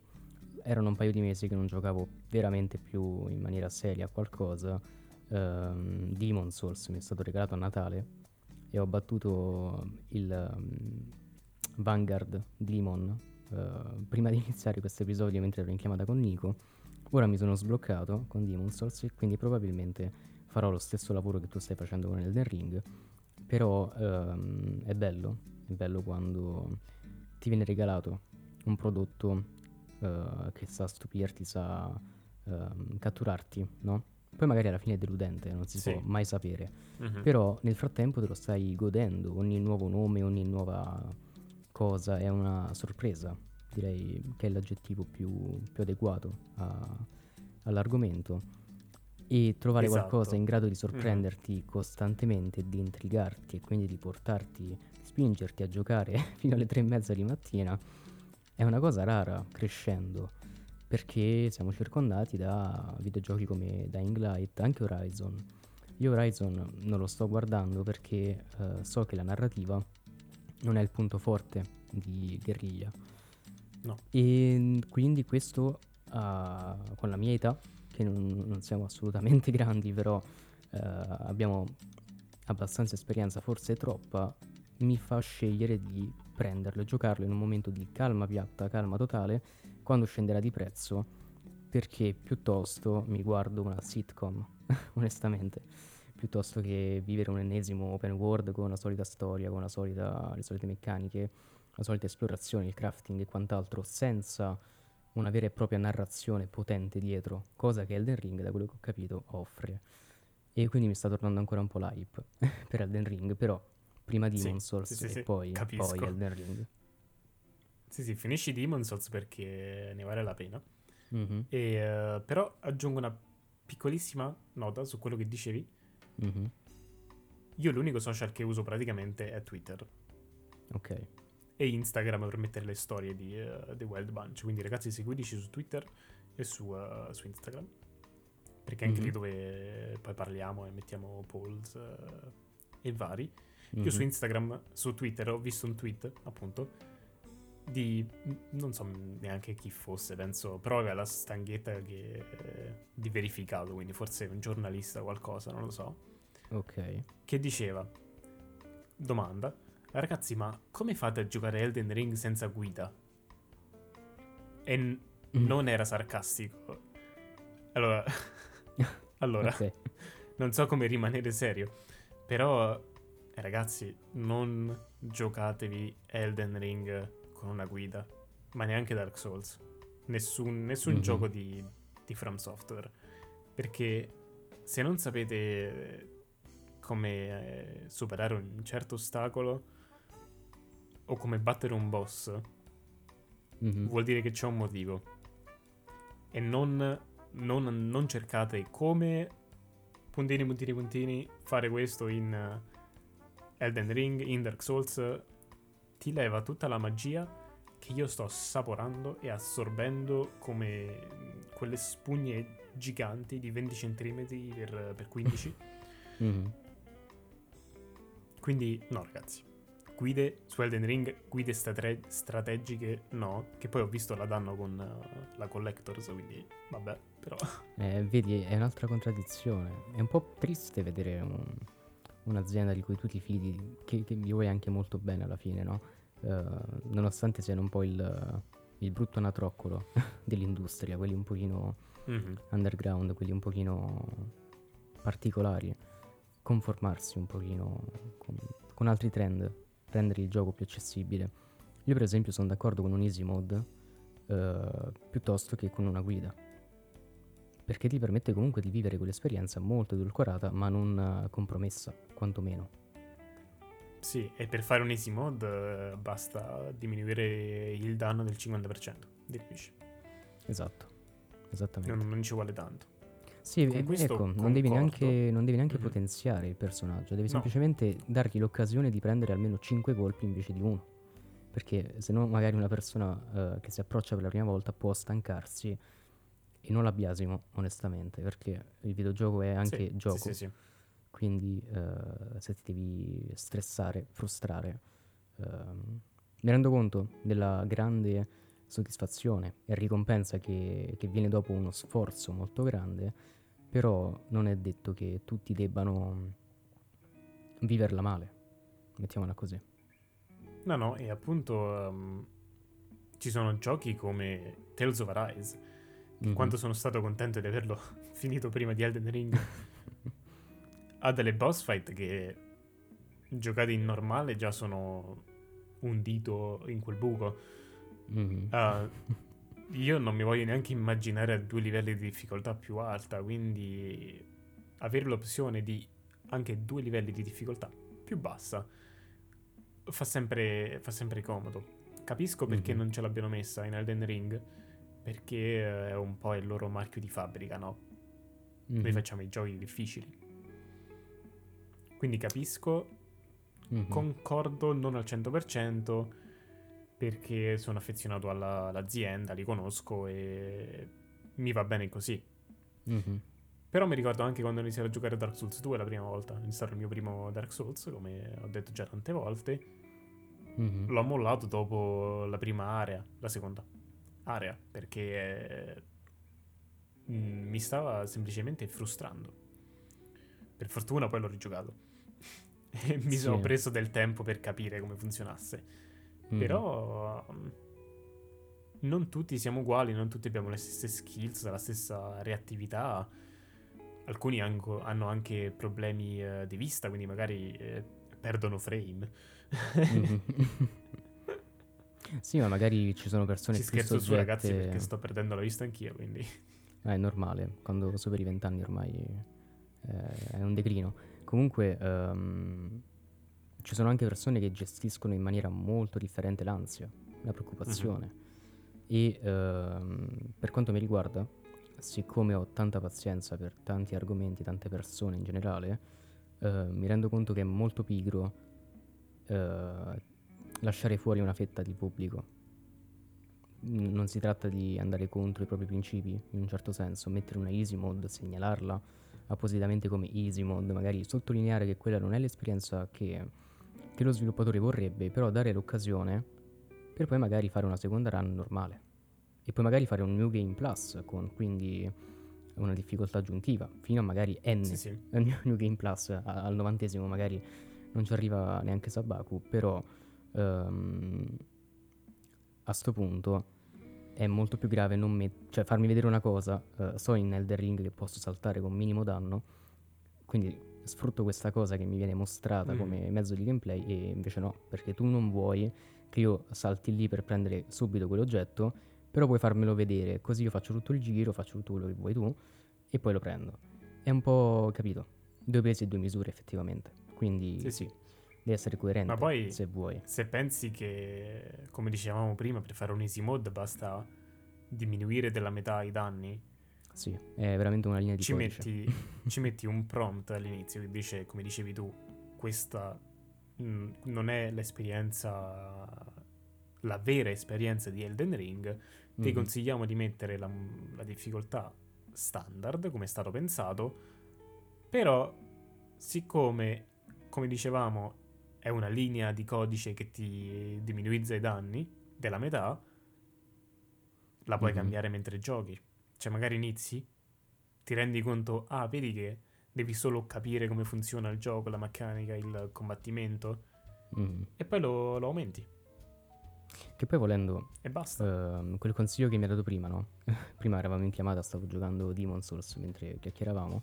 erano un paio di mesi che non giocavo veramente più in maniera seria a qualcosa. Ehm, Demon Souls mi è stato regalato a Natale e ho battuto il um, Vanguard Demon eh, prima di iniziare questo episodio mentre ero in chiamata con Nico. Ora mi sono sbloccato con Demon Souls e quindi probabilmente farò lo stesso lavoro che tu stai facendo con Elden Ring. Però ehm, è bello, è bello quando ti viene regalato un prodotto eh, che sa stupirti, sa ehm, catturarti, no? Poi magari alla fine è deludente, non si Sì. può mai sapere. Mhm. Però nel frattempo te lo stai godendo, ogni nuovo nome, ogni nuova cosa è una sorpresa. Direi che è l'aggettivo più, più adeguato a- all'argomento. E trovare Esatto. qualcosa in grado di sorprenderti costantemente, di intrigarti e quindi di portarti, spingerti a giocare fino alle tre e mezza di mattina, è una cosa rara crescendo. Perché siamo circondati da videogiochi come Dying Light, anche Horizon. Io Horizon non lo sto guardando perché eh, so che la narrativa non è il punto forte di Guerriglia. No. E quindi questo ah, con la mia età, che non, non siamo assolutamente grandi, però eh, abbiamo abbastanza esperienza, forse troppa, mi fa scegliere di prenderlo e giocarlo in un momento di calma piatta, calma totale, quando scenderà di prezzo, perché piuttosto mi guardo una sitcom, onestamente, piuttosto che vivere un ennesimo open world con la solita storia, con solita- le solite meccaniche, la solita esplorazione, il crafting e quant'altro, senza una vera e propria narrazione potente dietro, cosa che Elden Ring, da quello che ho capito, offre. E quindi mi sta tornando ancora un po' l'hype per Elden Ring, però prima Sì, Demon Souls sì, sì, e sì, poi, poi Elden Ring. Sì, sì, finisci Demon Souls perché ne vale la pena. Mhm, E, eh, però aggiungo una piccolissima nota su quello che dicevi. mhm, Io l'unico social che uso praticamente è Twitter Ok. e Instagram per mettere le storie di eh, The Wild Bunch. Quindi ragazzi seguiteci su Twitter e su, eh, su Instagram. Perché è anche lì Mhm. dove poi parliamo e mettiamo polls e vari. Io su mhm, Instagram, su Twitter ho visto un tweet, appunto, di non so neanche chi fosse, penso, però aveva la stanghetta che, eh, di verificato, quindi forse un giornalista o qualcosa, non lo so, Ok. che diceva, domanda, ragazzi, ma come fate a giocare Elden Ring senza guida? E n- Mm. non era sarcastico. Allora, allora Ok. non so come rimanere serio, però ragazzi, non giocatevi Elden Ring con una guida. ma neanche Dark Souls. Nessun, nessun Mhm. gioco di, di From Software. Perché se non sapete come eh, superare un certo ostacolo o come battere un boss, Mhm. vuol dire che c'è un motivo. E non, non- non cercate come puntini, puntini, puntini fare questo in eh, Elden Ring, in Dark Souls. Ti leva tutta la magia che io sto assaporando e assorbendo come mm, quelle spugne giganti di 20 cm per, per 15. Mhm. Quindi, no, ragazzi. Guide su Elden Ring, guide strate- strategiche, no. Che poi ho visto la danno con eh, la Collectors, quindi vabbè, però. Eh, vedi, è un'altra contraddizione. È un po' triste vedere un- un'azienda di cui tu ti fidi, che, che gli vuoi anche molto bene alla fine, no? Eh, nonostante siano un po' il, il brutto anatroccolo dell'industria, quelli un pochino Mhm. underground, quelli un pochino particolari, conformarsi un pochino con, con altri trend, rendere il gioco più accessibile. Io per esempio sono d'accordo con un easy mode eh, piuttosto che con una guida, perché ti permette comunque di vivere quell'esperienza molto edulcorata ma non eh, compromessa, quantomeno. Sì, e per fare un easy mode eh, basta diminuire il danno del 50% di nemici. Esatto, esattamente. Non, non ci vuole tanto. Sì, Con e- questo ecco, non devi, neanche, non devi neanche Mhm. potenziare il personaggio, devi No. semplicemente dargli l'occasione di prendere almeno 5 colpi invece di uno. Perché se no magari una persona eh, che si approccia per la prima volta può stancarsi e non la biasimo onestamente, perché il videogioco è anche Sì, gioco, Sì, sì, sì. Quindi eh, se ti devi stressare, frustrare, ehm, mi rendo conto della grande soddisfazione e ricompensa che, che viene dopo uno sforzo molto grande, però non è detto che tutti debbano viverla male, mettiamola così. No, no, e appunto ehm, ci sono giochi come Tales of Arise. Mhm. Quanto sono stato contento di averlo finito prima di Elden Ring. ha delle boss fight che giocate in normale già sono un dito in quel buco. Mhm. Ah, io non mi voglio neanche immaginare a due livelli di difficoltà più alta, quindi avere l'opzione di anche due livelli di difficoltà più bassa fa sempre, fa sempre comodo. Capisco perché Mhm. non ce l'abbiano messa in Elden Ring, perché eh, è un po' il loro marchio di fabbrica, no? Noi Mhm. facciamo i giochi difficili. Quindi capisco, Mhm. concordo non al 100% perché sono affezionato alla- all'azienda, li conosco e mi va bene così. Mhm. Però mi ricordo anche quando ho iniziato a giocare Dark Souls 2 la prima volta. È stato il mio primo Dark Souls, come ho detto già tante volte. Mhm. L'ho mollato dopo la prima area, la seconda area, perché mm, mi stava semplicemente frustrando. Per fortuna poi l'ho rigiocato. E mi Sì. sono preso del tempo per capire come funzionasse. Mhm. Però mm, non tutti siamo uguali, non tutti abbiamo le stesse skills, la stessa reattività. Alcuni anco- hanno anche problemi eh, di vista, quindi magari eh, perdono frame. Mhm. sì, ma magari ci sono persone Ci più scherzo su soggette... ragazzi perché sto perdendo la vista anch'io, quindi... Eh, è normale, quando superi i vent'anni ormai eh, è un declino. Comunque ehm, ci sono anche persone che gestiscono in maniera molto differente l'ansia, la preoccupazione. E ehm, per quanto mi riguarda, siccome ho tanta pazienza per tanti argomenti, tante persone in generale, eh, mi rendo conto che è molto pigro eh, lasciare fuori una fetta di pubblico. N- Non si tratta di andare contro i propri principi, in un certo senso, mettere una easy mode, segnalarla appositamente come easy mode, magari sottolineare che quella non è l'esperienza che, che lo sviluppatore vorrebbe, però dare l'occasione per poi magari fare una seconda run normale. E poi magari fare un New Game Plus con quindi una difficoltà aggiuntiva, fino a magari N Sì, sì. New, Game Plus al novantesimo magari non ci arriva neanche Sabaku, però ehm, a sto punto è molto più grave non met- cioè farmi vedere una cosa, eh, so in Elder Ring che posso saltare con minimo danno, quindi sfrutto questa cosa che mi viene mostrata Mm. come mezzo di gameplay e invece no, perché tu non vuoi che io salti lì per prendere subito quell'oggetto, però puoi farmelo vedere, così io faccio tutto il giro, faccio tutto quello che vuoi tu e poi lo prendo. È un po', capito, due pesi e due misure effettivamente. Quindi sì, sì. Devi essere coerente Ma poi- se vuoi. Se pensi che, come dicevamo prima, per fare un easy mode basta diminuire della metà i danni, Sì, è veramente una linea di ci codice. metti, ci metti un prompt all'inizio che dice, come dicevi tu, questa non è l'esperienza, la vera esperienza di Elden Ring, ti Mhm. consigliamo di mettere la, la difficoltà standard, come è stato pensato, però siccome, come dicevamo, è una linea di codice che ti diminuizza i danni della metà, la puoi Mhm. cambiare mentre giochi. Cioè magari inizi, ti rendi conto, ah, vedi che devi solo capire come funziona il gioco, la meccanica, il combattimento, Mhm. e poi lo, lo aumenti Che poi volendo, e basta. ehm, quel consiglio che mi hai dato prima, no? prima eravamo in chiamata, stavo giocando Demon Souls mentre chiacchieravamo,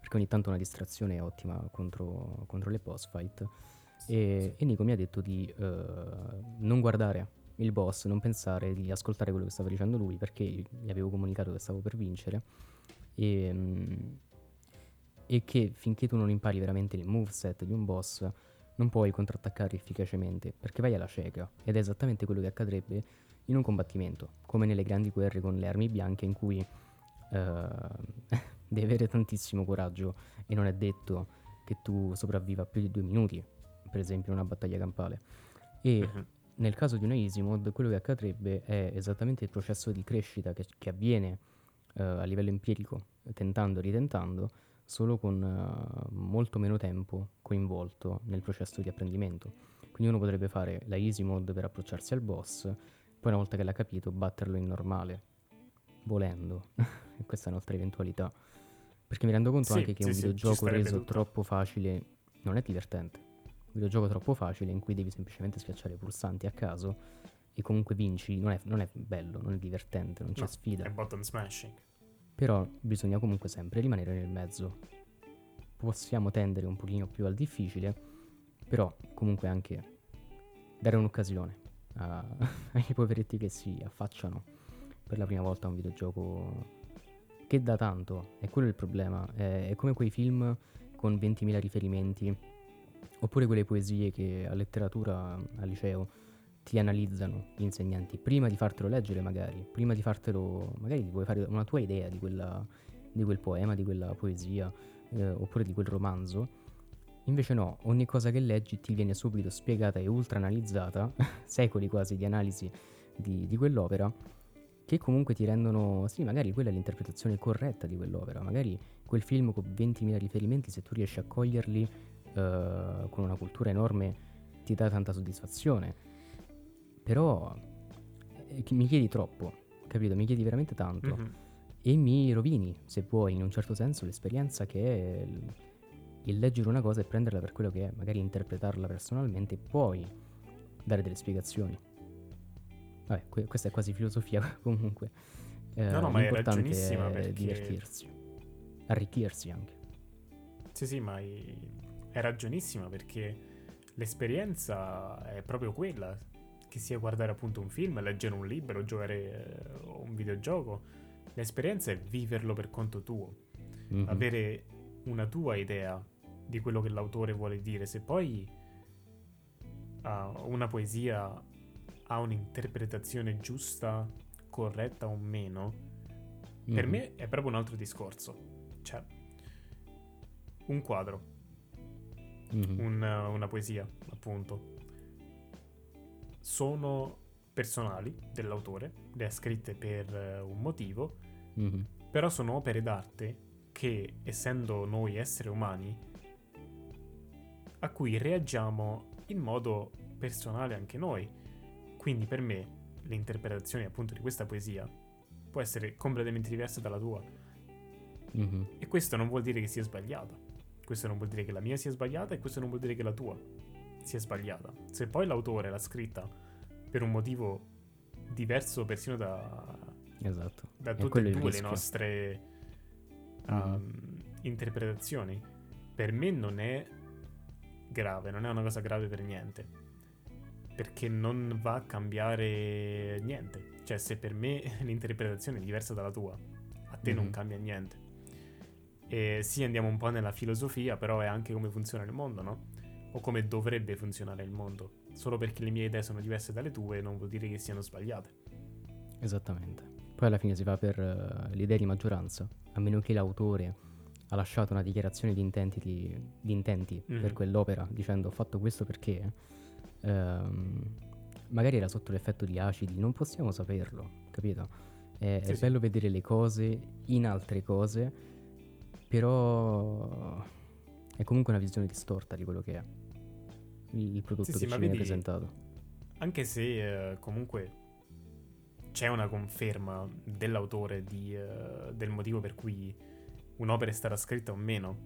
perché ogni tanto una distrazione è ottima contro, contro le boss fight. E, e Nico mi ha detto di eh, non guardare il boss, non pensare, di ascoltare quello che stava dicendo lui, perché gli avevo comunicato che stavo per vincere. E, mm, e che finché tu non impari veramente il moveset di un boss, non puoi contrattaccare efficacemente, perché vai alla cieca. Ed è esattamente quello che accadrebbe in un combattimento, come nelle grandi guerre con le armi bianche, in cui eh, devi avere tantissimo coraggio e non è detto che tu sopravviva più di due minuti, per esempio in una battaglia campale. E Mhm. nel caso di una easy mode, quello che accadrebbe è esattamente il processo di crescita che, che avviene eh, a livello empirico, tentando e ritentando, solo con eh, molto meno tempo coinvolto nel processo di apprendimento. Quindi uno potrebbe fare la easy mode per approcciarsi al boss, poi una volta che l'ha capito batterlo in normale, volendo. E questa è un'altra eventualità. Perché mi rendo conto Sì, anche che sì, un videogioco reso tutto. troppo facile non è divertente. Un videogioco troppo facile in cui devi semplicemente schiacciare i pulsanti a caso e comunque vinci, non è, non è bello, non è divertente, non c'è No, sfida. È button smashing. Però bisogna comunque sempre rimanere nel mezzo. Possiamo tendere un pochino più al difficile, però comunque anche dare un'occasione a- ai poveretti che si affacciano per la prima volta a un videogioco che dà tanto. E quello è il problema. È, è come quei film con 20.000 riferimenti, oppure quelle poesie che a letteratura al liceo ti analizzano gli insegnanti prima di fartelo leggere magari, prima di fartelo, magari ti vuoi fare una tua idea di, quella, di quel poema, di quella poesia, eh, oppure di quel romanzo. Invece no, ogni cosa che leggi ti viene subito spiegata e ultra analizzata, secoli quasi di analisi di, di quell'opera, che comunque ti rendono, sì, magari quella è l'interpretazione corretta di quell'opera, magari quel film con 20.000 riferimenti, se tu riesci a coglierli eh, con una cultura enorme, ti dà tanta soddisfazione. Però eh, mi chiedi troppo, capito? Mi chiedi veramente tanto Mhm. e mi rovini, se vuoi, in un certo senso, l'esperienza che è il, il leggere una cosa e prenderla per quello che è, magari interpretarla personalmente e poi dare delle spiegazioni. Vabbè, que- questa è quasi filosofia comunque. Eh, No, no, ma ragionissima è perché- divertirsi, arricchirsi anche. Sì, sì, ma hai ragionissima perché l'esperienza è proprio quella, che sia guardare appunto un film, leggere un libro, giocare eh, un videogioco. L'esperienza è viverlo per conto tuo, Mhm. avere una tua idea di quello che l'autore vuole dire. Se poi ah, una poesia ha un'interpretazione giusta, corretta o meno, per Mhm. me è proprio un altro discorso. Cioè, un quadro, Mhm. un- una poesia, appunto, sono personali dell'autore, le ha scritte per eh, un motivo, Mhm. però sono opere d'arte che, essendo noi esseri umani, a cui reagiamo in modo personale anche noi. Quindi per me l'interpretazione appunto di questa poesia può essere completamente diversa dalla tua. Mhm. E questo non vuol dire che sia sbagliata. Questo non vuol dire che la mia sia sbagliata e questo non vuol dire che la tua sia sbagliata. Se poi l'autore l'ha scritta per un motivo diverso persino da, Esatto. da tutte e due le nostre Mhm. um, interpretazioni, per me non è grave, non è una cosa grave per niente. perché non va a cambiare niente. Cioè, se per me l'interpretazione è diversa dalla tua, a te mm-hmm. non cambia niente. E sì, andiamo un po' nella filosofia, però è anche come funziona il mondo, no? O come dovrebbe funzionare il mondo. Solo perché le mie idee sono diverse dalle tue non vuol dire che siano sbagliate. Esattamente. Poi alla fine si va per uh, l'idea di maggioranza, a meno che l'autore ha lasciato una dichiarazione di intenti, di, di intenti mm. per quell'opera dicendo ho fatto questo perché um, magari era sotto l'effetto di acidi, non possiamo saperlo, capito? È, sì, è sì. bello vedere le cose in altre cose però è comunque una visione distorta di quello che è il prodotto sì, che sì, ci viene presentato. Anche se uh, comunque c'è una conferma dell'autore di, uh, del motivo per cui un'opera è stata scritta o meno.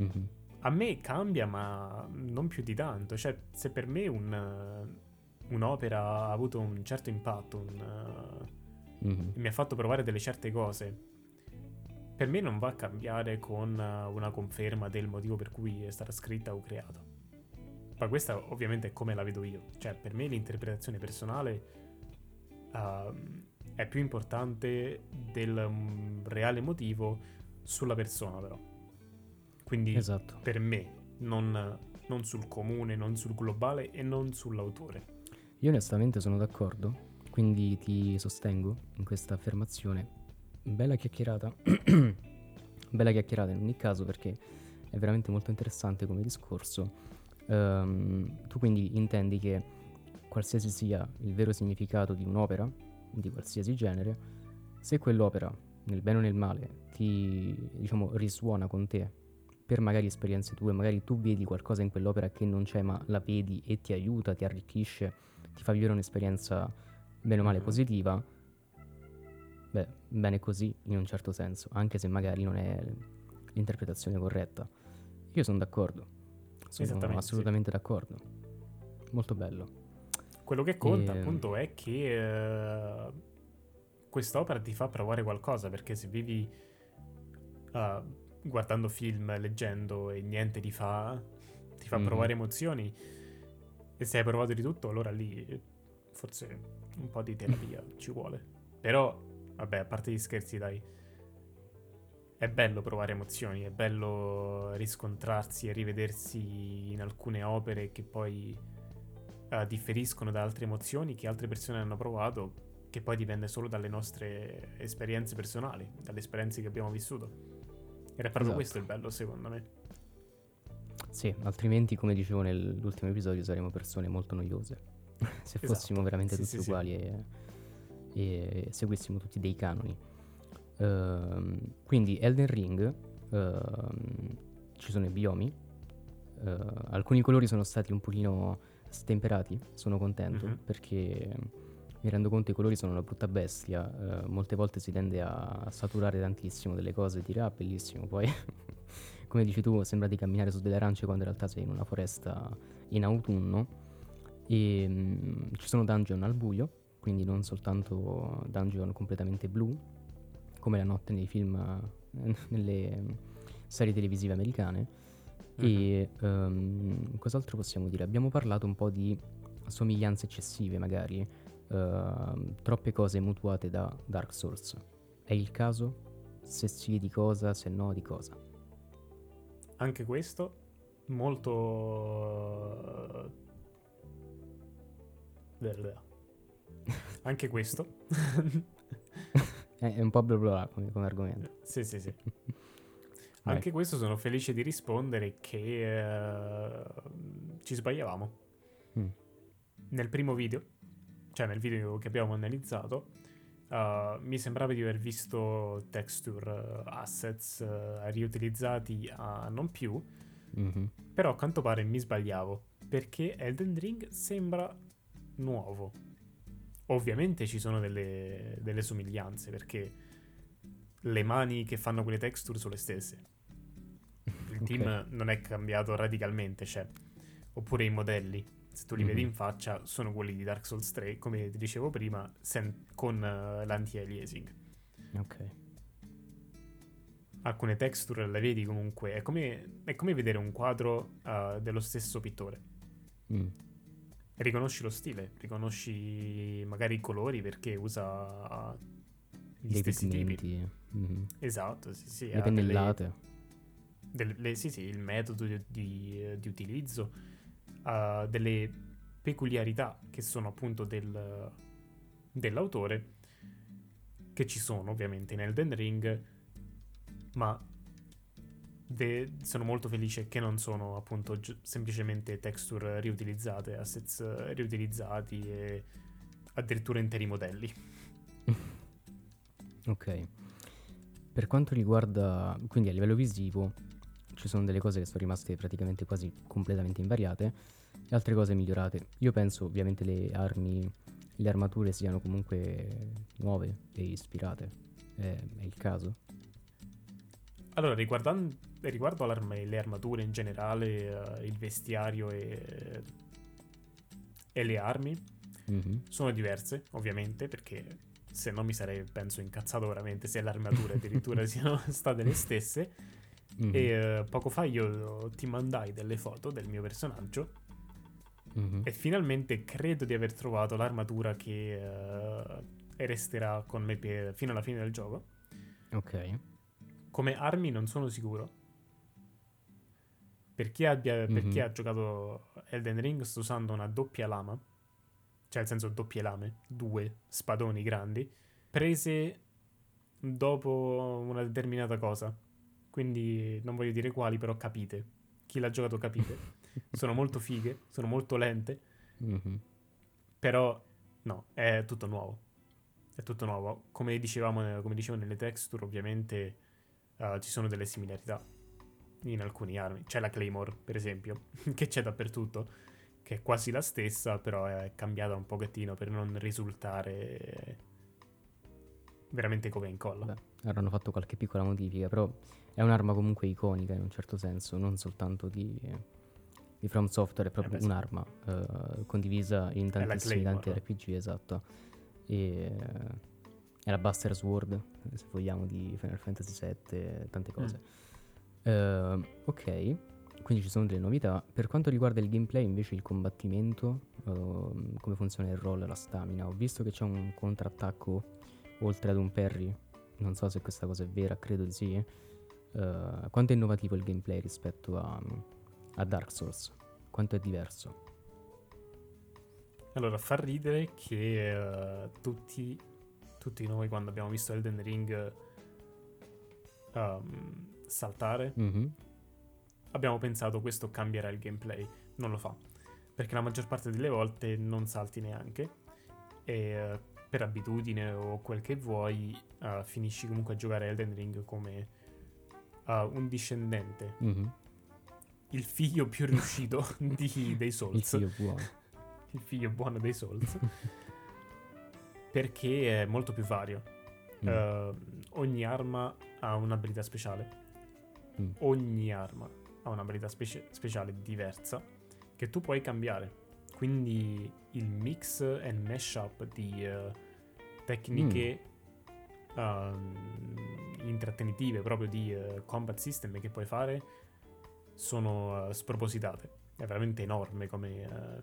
Mm-hmm. A me cambia, ma non più di tanto. Cioè, se per me un, un'opera ha avuto un certo impatto, un, mm-hmm. mi ha fatto provare delle certe cose, per me non va a cambiare con eh, una conferma del motivo per cui è stata scritta o creata. Ma questa ovviamente è come la vedo io. Cioè, per me l'interpretazione personale uh, è più importante del um, reale motivo sulla persona, però. Quindi esatto. per me, non, non sul comune, non sul globale e non sull'autore. Io onestamente sono d'accordo, quindi ti sostengo in questa affermazione bella chiacchierata. bella chiacchierata in ogni caso perché è veramente molto interessante come discorso. Um, tu quindi intendi che qualsiasi sia il vero significato di un'opera, di qualsiasi genere, se quell'opera, nel bene o nel male, ti diciamo risuona con te per magari esperienze tue, magari tu vedi qualcosa in quell'opera che non c'è, ma la vedi e ti aiuta, ti arricchisce, ti fa vivere un'esperienza bene o male mm-hmm. positiva, Beh, bene così in un certo senso, anche se magari non è l'interpretazione corretta. Io sono d'accordo, sono assolutamente sì. d'accordo. Molto bello. Quello che conta e... appunto è che uh, quest'opera ti fa provare qualcosa, perché se vivi uh, guardando film, leggendo e niente ti fa, ti fa mm. provare emozioni e se hai provato di tutto, allora lì forse un po' di terapia ci vuole. Però Vabbè, a parte gli scherzi, dai. È bello provare emozioni, è bello riscontrarsi e rivedersi in alcune opere che poi uh, differiscono da altre emozioni che altre persone hanno provato, che poi dipende solo dalle nostre esperienze personali, dalle esperienze che abbiamo vissuto. È proprio esatto. questo il bello, secondo me. Sì, altrimenti, come dicevo nell'ultimo episodio, saremmo persone molto noiose. Se esatto. fossimo veramente sì, tutti sì, uguali sì. e e seguissimo tutti dei canoni. Uh, quindi Elden Ring uh, ci sono i biomi, uh, alcuni colori sono stati un pochino stemperati, sono contento uh-huh. perché mi rendo conto che i colori sono una brutta bestia, eh, molte volte si tende a saturare tantissimo delle cose e dire ah bellissimo, poi come dici tu sembra di camminare su delle arance quando in realtà sei in una foresta in autunno e um, ci sono dungeon al buio quindi non soltanto dungeon completamente blu, come la notte nei film, eh, nelle serie televisive americane. Uh-huh. E um, cos'altro possiamo dire? Abbiamo parlato un po' di somiglianze eccessive, magari, uh, troppe cose mutuate da Dark Souls. È il caso? Se sì, di cosa? Se no, di cosa? Anche questo molto... Verde anche questo. è un po' bla bla come, come argomento. Sì, sì, sì. Anche questo sono felice di rispondere che uh, ci sbagliavamo. Mm. Nel primo video, cioè nel video che abbiamo analizzato, uh, mi sembrava di aver visto texture, uh, assets riutilizzati a non più, mm-hmm. però a quanto pare mi sbagliavo, perché Elden Ring sembra nuovo Ovviamente ci sono delle, delle somiglianze perché le mani che fanno quelle texture sono le stesse. Il team okay. non è cambiato radicalmente, cioè, oppure i modelli, se tu li mm-hmm. vedi in faccia, sono quelli di Dark Souls 3, come ti dicevo prima, sen- con uh, l'anti-aliasing. Ok. Alcune texture le vedi comunque, è come, è come vedere un quadro uh, dello stesso pittore. Mm. Riconosci lo stile, riconosci magari i colori perché usa gli Dei stessi tipi. pigmenti. mhm. Esatto, sì, sì. Le delle- pennellate. delle- le- sì, sì, il metodo di, di- di utilizzo ha delle peculiarità che sono appunto del- dell'autore, che ci sono ovviamente in Elden Ring, ma de- sono molto felice che non sono appunto gi- semplicemente texture riutilizzate, assets riutilizzati e addirittura interi modelli. Ok. Per quanto riguarda, quindi a livello visivo, ci sono delle cose che sono rimaste praticamente quasi completamente invariate e altre cose migliorate. Io penso ovviamente le armi, le armature siano comunque nuove e ispirate. È, è il caso. Allora, riguardan- riguardo le armature in generale, eh, il vestiario e, e le armi, Mhm. sono diverse, ovviamente, perché se no mi sarei, penso, incazzato veramente se le armature addirittura siano state le stesse. Mhm. E eh, poco fa io ti mandai delle foto del mio personaggio Mhm. e finalmente credo di aver trovato l'armatura che eh, resterà con me per- fino alla fine del gioco. Ok. Come armi non sono sicuro. Per chi, abbia, per chi Mhm. ha giocato Elden Ring sto usando una doppia lama, cioè nel senso doppie lame, due spadoni grandi, prese dopo una determinata cosa. Quindi non voglio dire quali, però capite. Chi l'ha giocato capite. sono molto fighe, sono molto lente, Mhm. però no, è tutto nuovo. È tutto nuovo. Come dicevamo, come dicevo nelle texture, ovviamente eh, ci sono delle similarità in alcuni armi. C'è la Claymore, per esempio, che c'è dappertutto, che è quasi la stessa, però è cambiata un pochettino per non risultare veramente come incolla. Beh, avranno fatto qualche piccola modifica, però è un'arma comunque iconica in un certo senso, non soltanto di, di From Software, è proprio Eh beh, sì. un'arma eh, condivisa in tantissimi tanti Claymore. RPG, esatto. E eh, è la Buster Sword, se vogliamo, di Final Fantasy VII, tante cose. Eh, ok, quindi ci sono delle novità. Per quanto riguarda il gameplay, invece, il combattimento, ehm, come funziona il roll, la stamina, ho visto che c'è un contrattacco oltre ad un parry. Non so se questa cosa è vera, credo di sì. Eh, quanto è innovativo il gameplay rispetto a, a Dark Souls? Quanto è diverso? Allora, fa ridere che eh, tutti, tutti noi quando abbiamo visto Elden Ring ehm, saltare, Mhm, abbiamo pensato questo cambierà il gameplay. Non lo fa. Perché la maggior parte delle volte non salti neanche. E eh, per abitudine o quel che vuoi, eh, finisci comunque a giocare Elden Ring come eh, un discendente. mhm. Il figlio più riuscito di- dei Souls. Il figlio buono. il figlio buono dei Souls. perché è molto più vario. Mm, Eh, ogni arma ha un'abilità speciale. Mm. Ogni arma ha un'abilità specie- speciale diversa che tu puoi cambiare. Quindi il mix and mashup di eh, tecniche ehm, intrattenitive, proprio di eh, combat system che puoi fare, sono eh, spropositate. È veramente enorme come,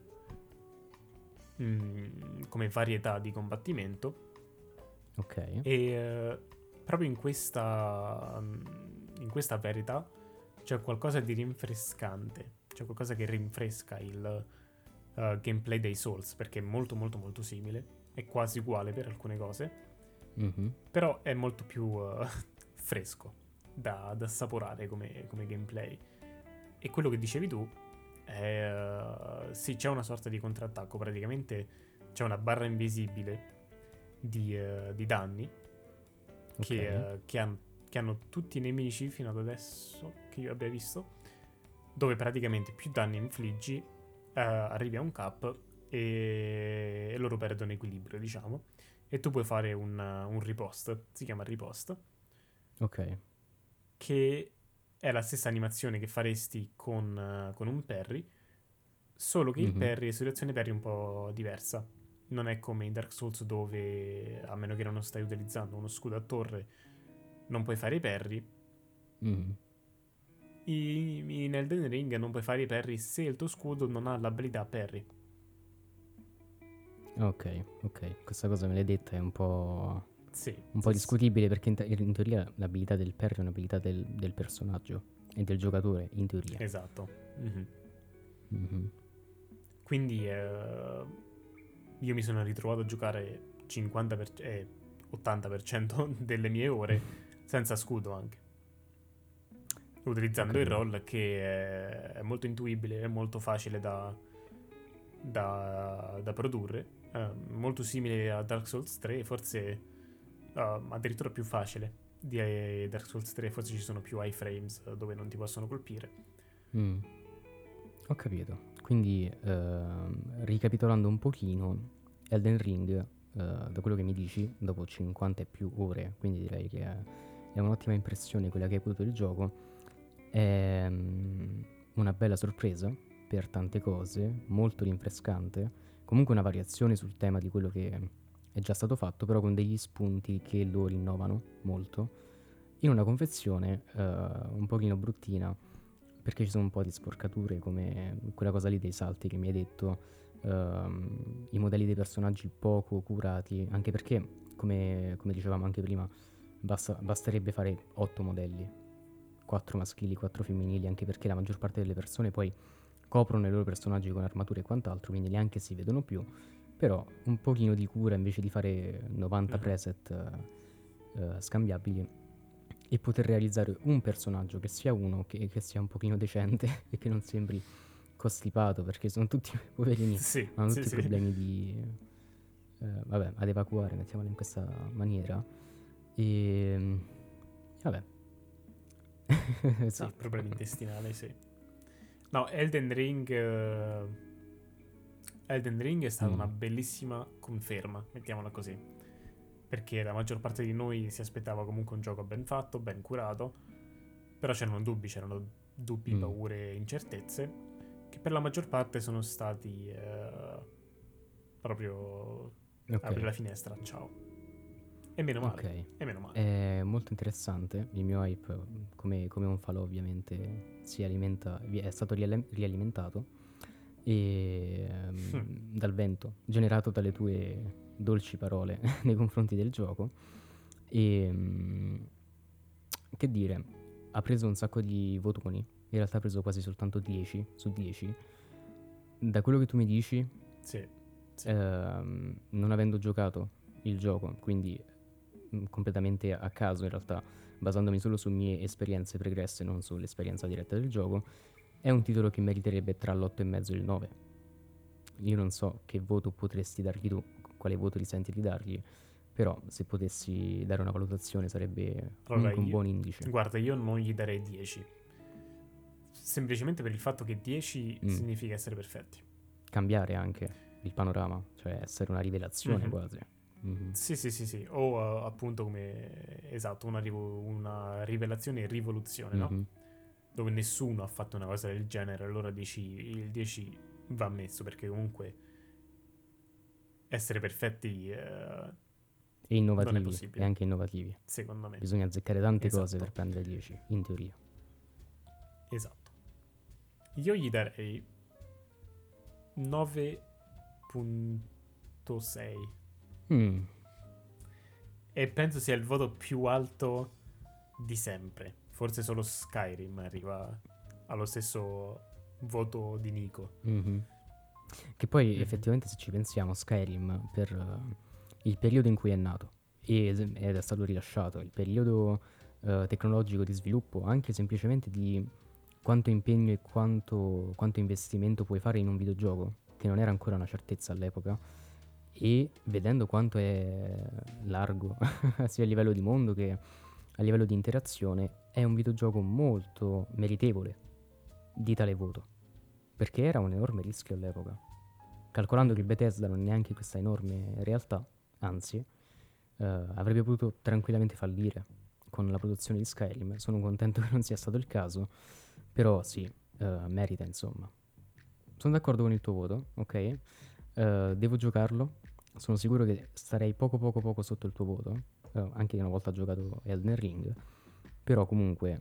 mm, come varietà di combattimento. Ok. E proprio in questa, mm, in questa verità c'è qualcosa di rinfrescante, c'è qualcosa che rinfresca il eh, gameplay dei Souls, perché è molto molto molto simile, è quasi uguale per alcune cose, Mhm, però è molto più eh, fresco da, da assaporare come, come gameplay. E quello che dicevi tu è... eh, sì, c'è una sorta di contrattacco, praticamente c'è una barra invisibile di, eh, di danni che, ok. eh, che han- che hanno tutti i nemici fino ad adesso che io abbia visto, dove praticamente più danni infliggi, eh, arrivi a un cap e, e loro perdono equilibrio, diciamo, e tu puoi fare un, un ripost, si chiama ripost, Ok. che è la stessa animazione che faresti con, con un parry, solo che il Mhm. parry è situazione parry un po' diversa. Non è come in Dark Souls dove, a meno che non stai utilizzando uno scudo a torre, non puoi fare i parry. Mhm, I- In Elden Ring non puoi fare i parry se il tuo scudo non ha l'abilità parry. Ok, ok. Questa cosa me l'hai detta è un po', Sì. un po' discutibile perché in, te- in teoria l'abilità del parry è un'abilità del, del personaggio e del giocatore, in teoria. Esatto. Mhm. Mhm. Quindi eh, io mi sono ritrovato a giocare 50 per- eh, 80% delle mie ore senza scudo anche. Utilizzando il roll che è, molto intuibile, è molto facile da, da, da produrre, eh, molto simile a Dark Souls 3, forse eh, addirittura più facile di eh, Dark Souls 3, forse ci sono più iframes eh, dove non ti possono colpire. Mm. Ho capito. Quindi, ehm, ricapitolando un pochino, Elden Ring, eh, da quello che mi dici, dopo 50 e più ore, quindi direi che è, un'ottima impressione quella che hai avuto del gioco, è mm, una bella sorpresa per tante cose, molto rinfrescante, comunque una variazione sul tema di quello che è già stato fatto, però con degli spunti che lo rinnovano molto, in una confezione eh, un pochino bruttina perché ci sono un po' di sporcature come quella cosa lì dei salti che mi hai detto, ehm, i modelli dei personaggi poco curati, anche perché, come, come dicevamo anche prima, basta- basterebbe fare 8 modelli, 4 maschili, 4 femminili, anche perché la maggior parte delle persone poi coprono i loro personaggi con armature e quant'altro, quindi neanche si vedono più, però un pochino di cura invece di fare 90 Mhm. preset eh, scambiabili e poter realizzare un personaggio che sia uno che, che sia un pochino decente e che non sembri costipato perché sono tutti poverini Sì, hanno sì, tutti sì. problemi di eh, vabbè ad evacuare mettiamola in questa maniera e vabbè Sì, esatto. problemi intestinali, sì. No, Elden Ring. eh, Elden Ring è stata Mm. una bellissima conferma, mettiamola così. Perché la maggior parte di noi si aspettava comunque un gioco ben fatto, ben curato. Però c'erano dubbi, c'erano dubbi, Mm. paure, incertezze. Che per la maggior parte sono stati. eh, proprio. Ok. Apri la finestra, ciao. E meno male. Ok. E meno male. È molto interessante, il mio hype, come, come un falò ovviamente, si alimenta, è stato rialimentato e, ehm, dal vento, generato dalle tue dolci parole nei confronti del gioco. E mm, che dire, ha preso un sacco di votoni, in realtà ha preso quasi soltanto 10 su 10. Da quello che tu mi dici, Sì. sì. ehm, non avendo giocato il gioco, quindi mm, completamente a caso in realtà, basandomi solo su mie esperienze pregresse, non sull'esperienza diretta del gioco, è un titolo che meriterebbe tra l'8,5 e il 9. Io non so che voto potresti dargli tu, quale voto ti senti di dargli, però se potessi dare una valutazione sarebbe Allora, un io- buon indice. Guarda, io non gli darei 10. Semplicemente per il fatto che 10 Mm. significa essere perfetti. Cambiare anche il panorama, cioè essere una rivelazione Mhm. quasi. Mhm. Sì, sì, sì, sì. O eh, appunto come esatto, una, rivo- una rivelazione e rivoluzione, no? Mhm. Dove nessuno ha fatto una cosa del genere, allora dici il 10 va messo perché comunque essere perfetti, eh, E innovativi, e anche innovativi. secondo me. Bisogna azzeccare tante cose Esatto. per prendere 10, in teoria. Esatto. Io gli darei 9.6 Mm, e penso sia il voto più alto di sempre. Forse solo Skyrim arriva allo stesso voto di Nico. mhm. Che poi Mhm. effettivamente se ci pensiamo, Skyrim per eh, il periodo in cui è nato e- ed è stato rilasciato, il periodo eh, tecnologico di sviluppo, anche semplicemente di quanto impegno e quanto, quanto investimento puoi fare in un videogioco, che non era ancora una certezza all'epoca, e vedendo quanto è largo sia a livello di mondo che a livello di interazione, è un videogioco molto meritevole di tale voto, perché era un enorme rischio all'epoca. Calcolando che Bethesda non è neanche questa enorme realtà, anzi, eh, avrebbe potuto tranquillamente fallire con la produzione di Skyrim. Sono contento che non sia stato il caso, però sì, eh, merita insomma. Sono d'accordo con il tuo voto, ok? Eh, devo giocarlo. Sono sicuro che starei poco poco poco sotto il tuo voto, eh, anche una volta giocato Elden Ring. Però comunque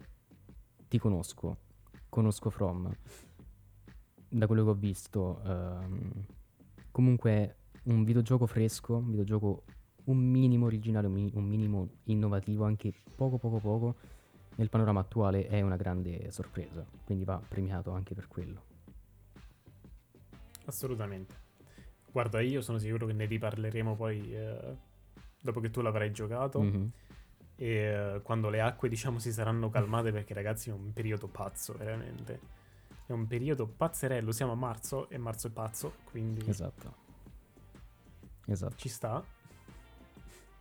ti conosco, conosco From. Da quello che ho visto, ehm, comunque un videogioco fresco, un videogioco un minimo originale, un, un minimo innovativo, anche poco poco poco, nel panorama attuale è una grande sorpresa, quindi va premiato anche per quello. Assolutamente. Guarda, io sono sicuro che ne riparleremo poi eh, dopo che tu l'avrai giocato Mhm. e eh, quando le acque, diciamo, si saranno calmate perché ragazzi è un periodo pazzo, veramente. È un periodo pazzerello, siamo a marzo e marzo è pazzo, quindi Esatto. Esatto. ci sta.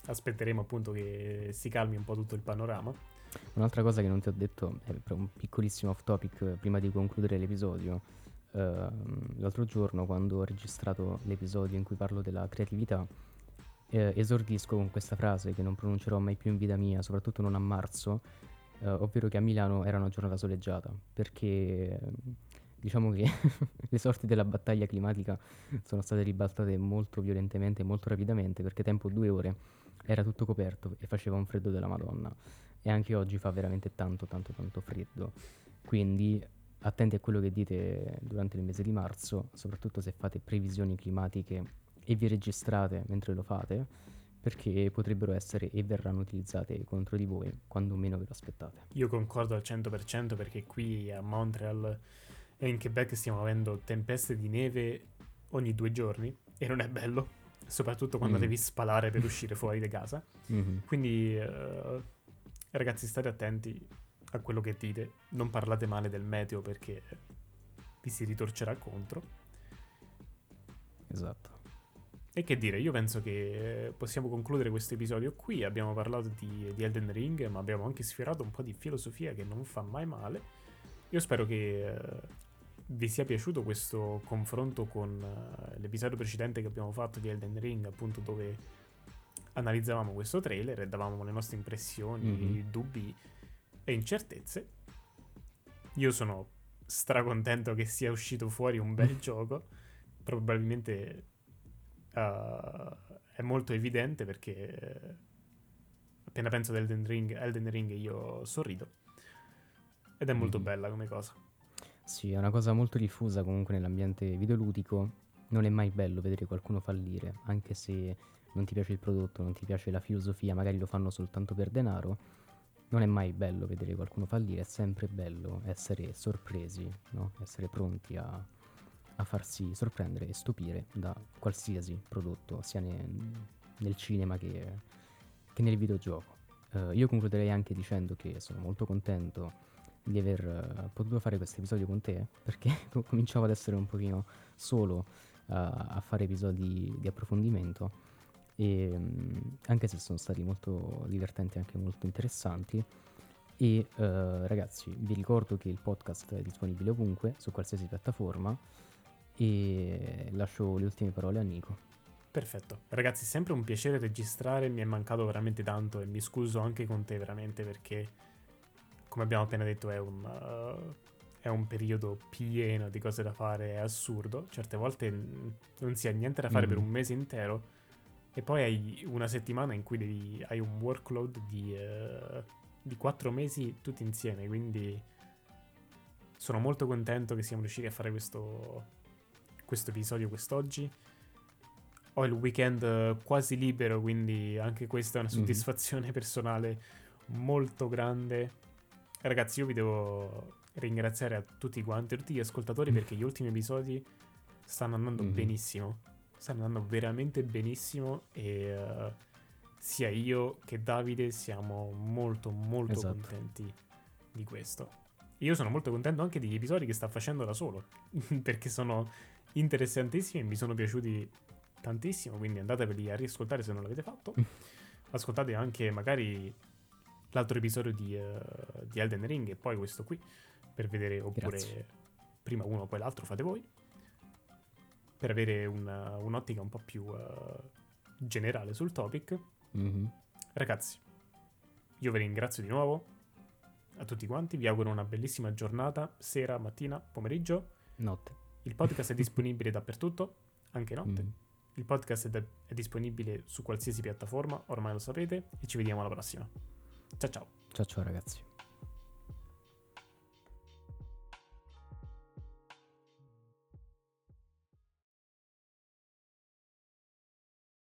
Aspetteremo appunto che si calmi un po' tutto il panorama. Un'altra cosa che non ti ho detto è proprio un piccolissimo off topic eh, prima di concludere l'episodio. Ehm, l'altro giorno, quando ho registrato l'episodio in cui parlo della creatività, eh, esordisco con questa frase che non pronuncerò mai più in vita mia, soprattutto non a marzo, eh, ovvero che a Milano era una giornata soleggiata, perché ehm, diciamo che le sorti della battaglia climatica sono state ribaltate molto violentemente e molto rapidamente, perché tempo due ore era tutto coperto e faceva un freddo della Madonna. E anche oggi fa veramente tanto tanto tanto freddo. Quindi attenti a quello che dite durante il mese di marzo soprattutto se fate previsioni climatiche e vi registrate mentre lo fate perché potrebbero essere e verranno utilizzate contro di voi quando meno ve lo aspettate Io concordo al 100% perché qui a Montreal e in Quebec stiamo avendo tempeste di neve ogni due giorni e non è bello, soprattutto quando Mm. devi spalare per uscire fuori di casa. Mhm. Quindi eh, ragazzi state attenti a quello che dite, non parlate male del meteo perché vi si ritorcerà contro. esatto E che dire, io penso che possiamo concludere questo episodio qui. Abbiamo parlato di, di Elden Ring, ma abbiamo anche sfiorato un po' di filosofia che non fa mai male. Io spero che eh, vi sia piaciuto questo confronto con eh, l'episodio precedente che abbiamo fatto di Elden Ring, appunto dove analizzavamo questo trailer e davamo le nostre impressioni, Mhm. dubbi e incertezze. Io sono stracontento che sia uscito fuori un bel gioco. Probabilmente uh, è molto evidente perché eh, appena penso ad Elden Ring, Elden Ring io sorrido. Ed è molto Mhm. bella come cosa. Sì, è una cosa molto diffusa comunque nell'ambiente videoludico. Non è mai bello vedere qualcuno fallire, anche se non ti piace il prodotto, non ti piace la filosofia, magari lo fanno soltanto per denaro. Non è mai bello vedere qualcuno fallire, è sempre bello essere sorpresi, no? essere pronti a, a farsi sorprendere e stupire da qualsiasi prodotto, sia ne- nel cinema che, che nel videogioco. Eh, io concluderei anche dicendo che sono molto contento di aver eh, potuto fare questo episodio con te perché co- cominciavo ad essere un pochino solo eh, a fare episodi di approfondimento e anche se sono stati molto divertenti e anche molto interessanti e eh, ragazzi vi ricordo che il podcast è disponibile ovunque su qualsiasi piattaforma e lascio le ultime parole a Nico Perfetto. Ragazzi, sempre un piacere registrare, mi è mancato veramente tanto e mi scuso anche con te veramente perché, come abbiamo appena detto, è un, uh, è un periodo pieno di cose da fare, è assurdo. Certe volte non si ha niente da fare Mm. per un mese intero e poi hai una settimana in cui devi, hai un workload di, uh, di quattro mesi tutti insieme, quindi sono molto contento che siamo riusciti a fare questo, questo episodio quest'oggi ho il weekend eh, quasi libero, quindi anche questa è una Mhm. soddisfazione personale molto grande. Ragazzi, io vi devo ringraziare a tutti quanti, a tutti gli ascoltatori, Mm. perché gli ultimi episodi stanno andando Mhm. benissimo. Stanno andando veramente benissimo e eh, sia io che Davide siamo molto molto Esatto. contenti di questo. Io sono molto contento anche degli episodi che sta facendo da solo, perché sono interessantissimi e mi sono piaciuti tantissimo, quindi andateveli a riascoltare se non l'avete fatto. Ascoltate anche magari l'altro episodio di, eh, di Elden Ring e poi questo qui per vedere, oppure Grazie. prima uno poi l'altro fate voi, per avere una- un'ottica un po' più eh, generale sul topic. Mhm. Ragazzi, io vi ringrazio di nuovo a tutti quanti, vi auguro una bellissima giornata, sera, mattina, pomeriggio. notte Il podcast è disponibile dappertutto, anche notte. Mhm. Il podcast è, da- è disponibile su qualsiasi piattaforma, ormai lo sapete, e ci vediamo alla prossima. Ciao ciao. ciao ciao ragazzi